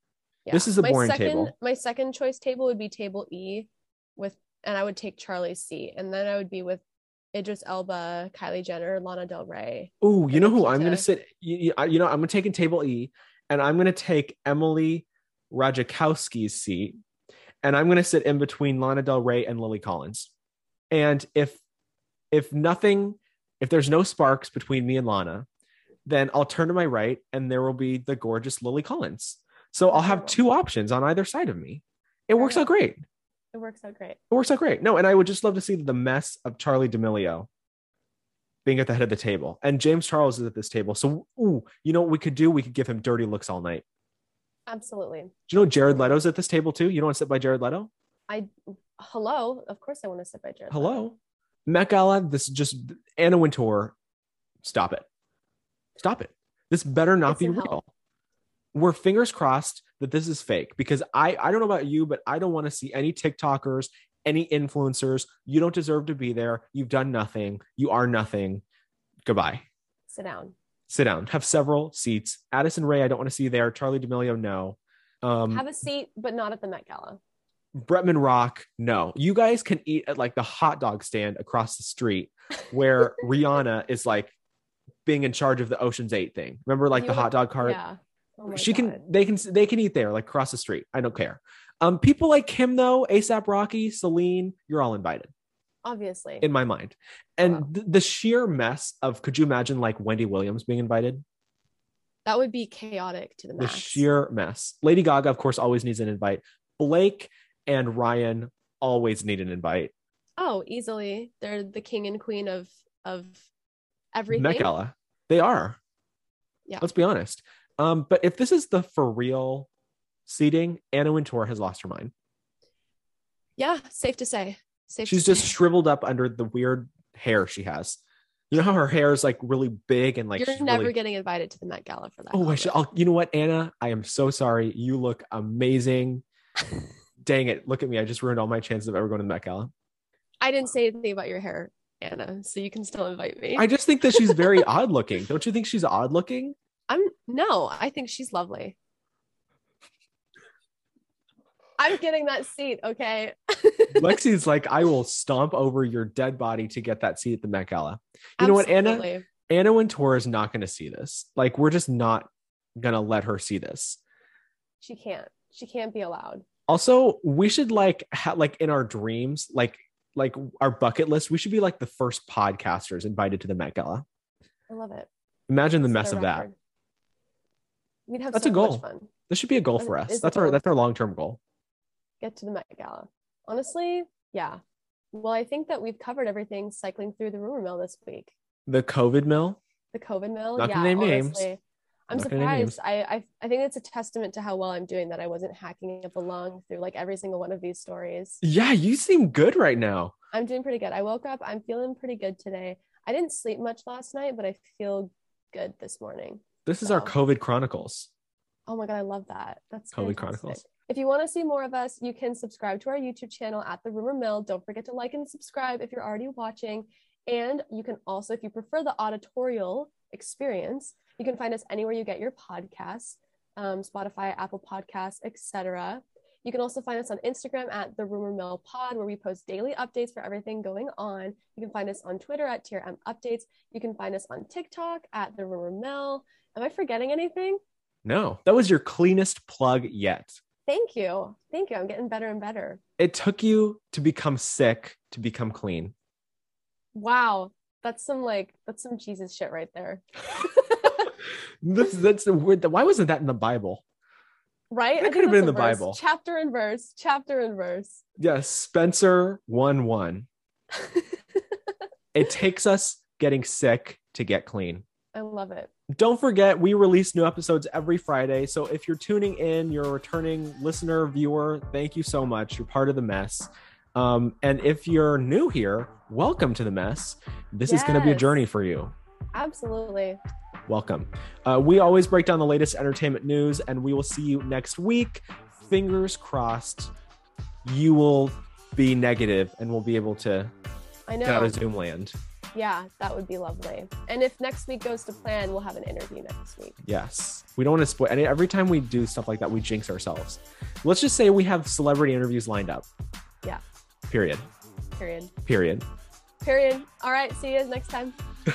Yeah. This is the my boring second, table. My second choice table would be table E, with and I would take Charlie's seat, and then I would be with Idris Elba, Kylie Jenner, Lana Del Rey. Oh, you know who I'm going to sit? You, you, you know, I'm going to take in table E, and I'm going to take Emily Ratajkowski's seat, and I'm going to sit in between Lana Del Rey and Lily Collins. And if if nothing, if there's no sparks between me and Lana, then I'll turn to my right, and there will be the gorgeous Lily Collins. So I'll have two options on either side of me. It works out great. It works out great. It works out great. No, and I would just love to see the mess of Charlie D'Amelio being at the head of the table. And James Charles is at this table. So, ooh, you know what we could do? We could give him dirty looks all night. Absolutely. Do you know Jared Leto's at this table too? You don't want to sit by Jared Leto? I hello. Of course, I want to sit by Jared. Leto. Hello? Met Gala, this is just Anna Wintour. Stop it. Stop it. This better not Get be real. We're fingers crossed that this is fake because I I don't know about you, but I don't want to see any TikTokers, any influencers. You don't deserve to be there. You've done nothing. You are nothing. Goodbye. Sit down. Sit down. Have several seats. Addison Rae, I don't want to see you there. Charlie D'Amelio, no. Um, Have a seat, but not at the Met Gala. Bretman Rock, no. You guys can eat at like the hot dog stand across the street where Rihanna is like being in charge of the Ocean's Eight thing. Remember, like You the hot dog cart? Yeah. Oh she can they can they can eat there like across the street i don't care um people like him though asap rocky celine you're all invited obviously. in my mind and Wow. th- the sheer mess of could you imagine like wendy williams being invited that would be chaotic to the the max. sheer mess lady gaga of course always needs an invite blake and ryan always need an invite oh, easily. They're the king and queen of of everything. met gala they are Yeah. let's be honest um but if this is the for real seating anna wintour has lost her mind Yeah, safe to say. Safe. She's to just say. shriveled up under the weird hair she has. You know how her hair is like really big and like You're never really... getting invited to the Met Gala for that. Oh, I should. I'll, you know what, Anna? I am so sorry. You look amazing. Dang it! Look at me. I just ruined all my chances of ever going to the Met Gala. I didn't say anything about your hair, Anna, so you can still invite me. I just think that she's very odd looking. Don't you think she's odd looking? I'm no, I think she's lovely. I'm getting that seat, okay? Lexy's like, I will stomp over your dead body to get that seat at the Met Gala. You know what, Anna? Absolutely. Anna Wintour is not going to see this. Like, we're just not going to let her see this. She can't. She can't be allowed. Also, we should like ha- like in our dreams, like like our bucket list, we should be like the first podcasters invited to the Met Gala. I love it. Imagine the mess of that. We'd have That's so a goal. much fun. This should be a goal for us. That's our goal. that's our long term goal. Get to the Met Gala. Honestly, yeah. Well, I think that we've covered everything cycling through the rumor mill this week. The COVID mill. The COVID mill. Not yeah, name names. honestly. I'm Not surprised. I, I I think it's a testament to how well I'm doing that I wasn't hacking up a lung through like every single one of these stories. Yeah, you seem good right now. I'm doing pretty good. I woke up. I'm feeling pretty good today. I didn't sleep much last night, but I feel good this morning. This is our COVID chronicles. Oh my god, I love that. That's COVID fantastic. Chronicles. If you want to see more of us, you can subscribe to our YouTube channel at the Rumor Mill. Don't forget to like and subscribe if you're already watching. And you can also, if you prefer the auditorial experience, you can find us anywhere you get your podcasts, um, Spotify, Apple Podcasts, etc. You can also find us on Instagram at the Rumor Mill Pod, where we post daily updates for everything going on. You can find us on Twitter at TRM Updates. You can find us on TikTok at the Rumor Mill. Am I forgetting anything? No, that was your cleanest plug yet. Thank you. Thank you. I'm getting better and better. It took you to become sick to become clean. Wow. That's some like that's some Jesus shit right there. This that's the weird. Why wasn't that in the Bible? Right? That could have been in the verse. Bible. Chapter and verse. Chapter and verse. Yes, Spencer one one. It takes us getting sick to get clean. I love it. Don't forget, we release new episodes every Friday. So if you're tuning in, you're a returning listener, viewer, thank you so much. You're part of the mess. Um, and if you're new here, welcome to the mess. This is going to be a journey for you. Absolutely. Welcome. Uh, we always break down the latest entertainment news, and we will see you next week. Fingers crossed, you will be negative and we'll be able to I get out know. of Zoom land. Yeah, that would be lovely. And if next week goes to plan, we'll have an interview next week. Yes. We don't want to spoil. And every time we do stuff like that, we jinx ourselves. Let's just say we have celebrity interviews lined up. Yeah. Period. Period. Period. Period. All right. See you guys next time.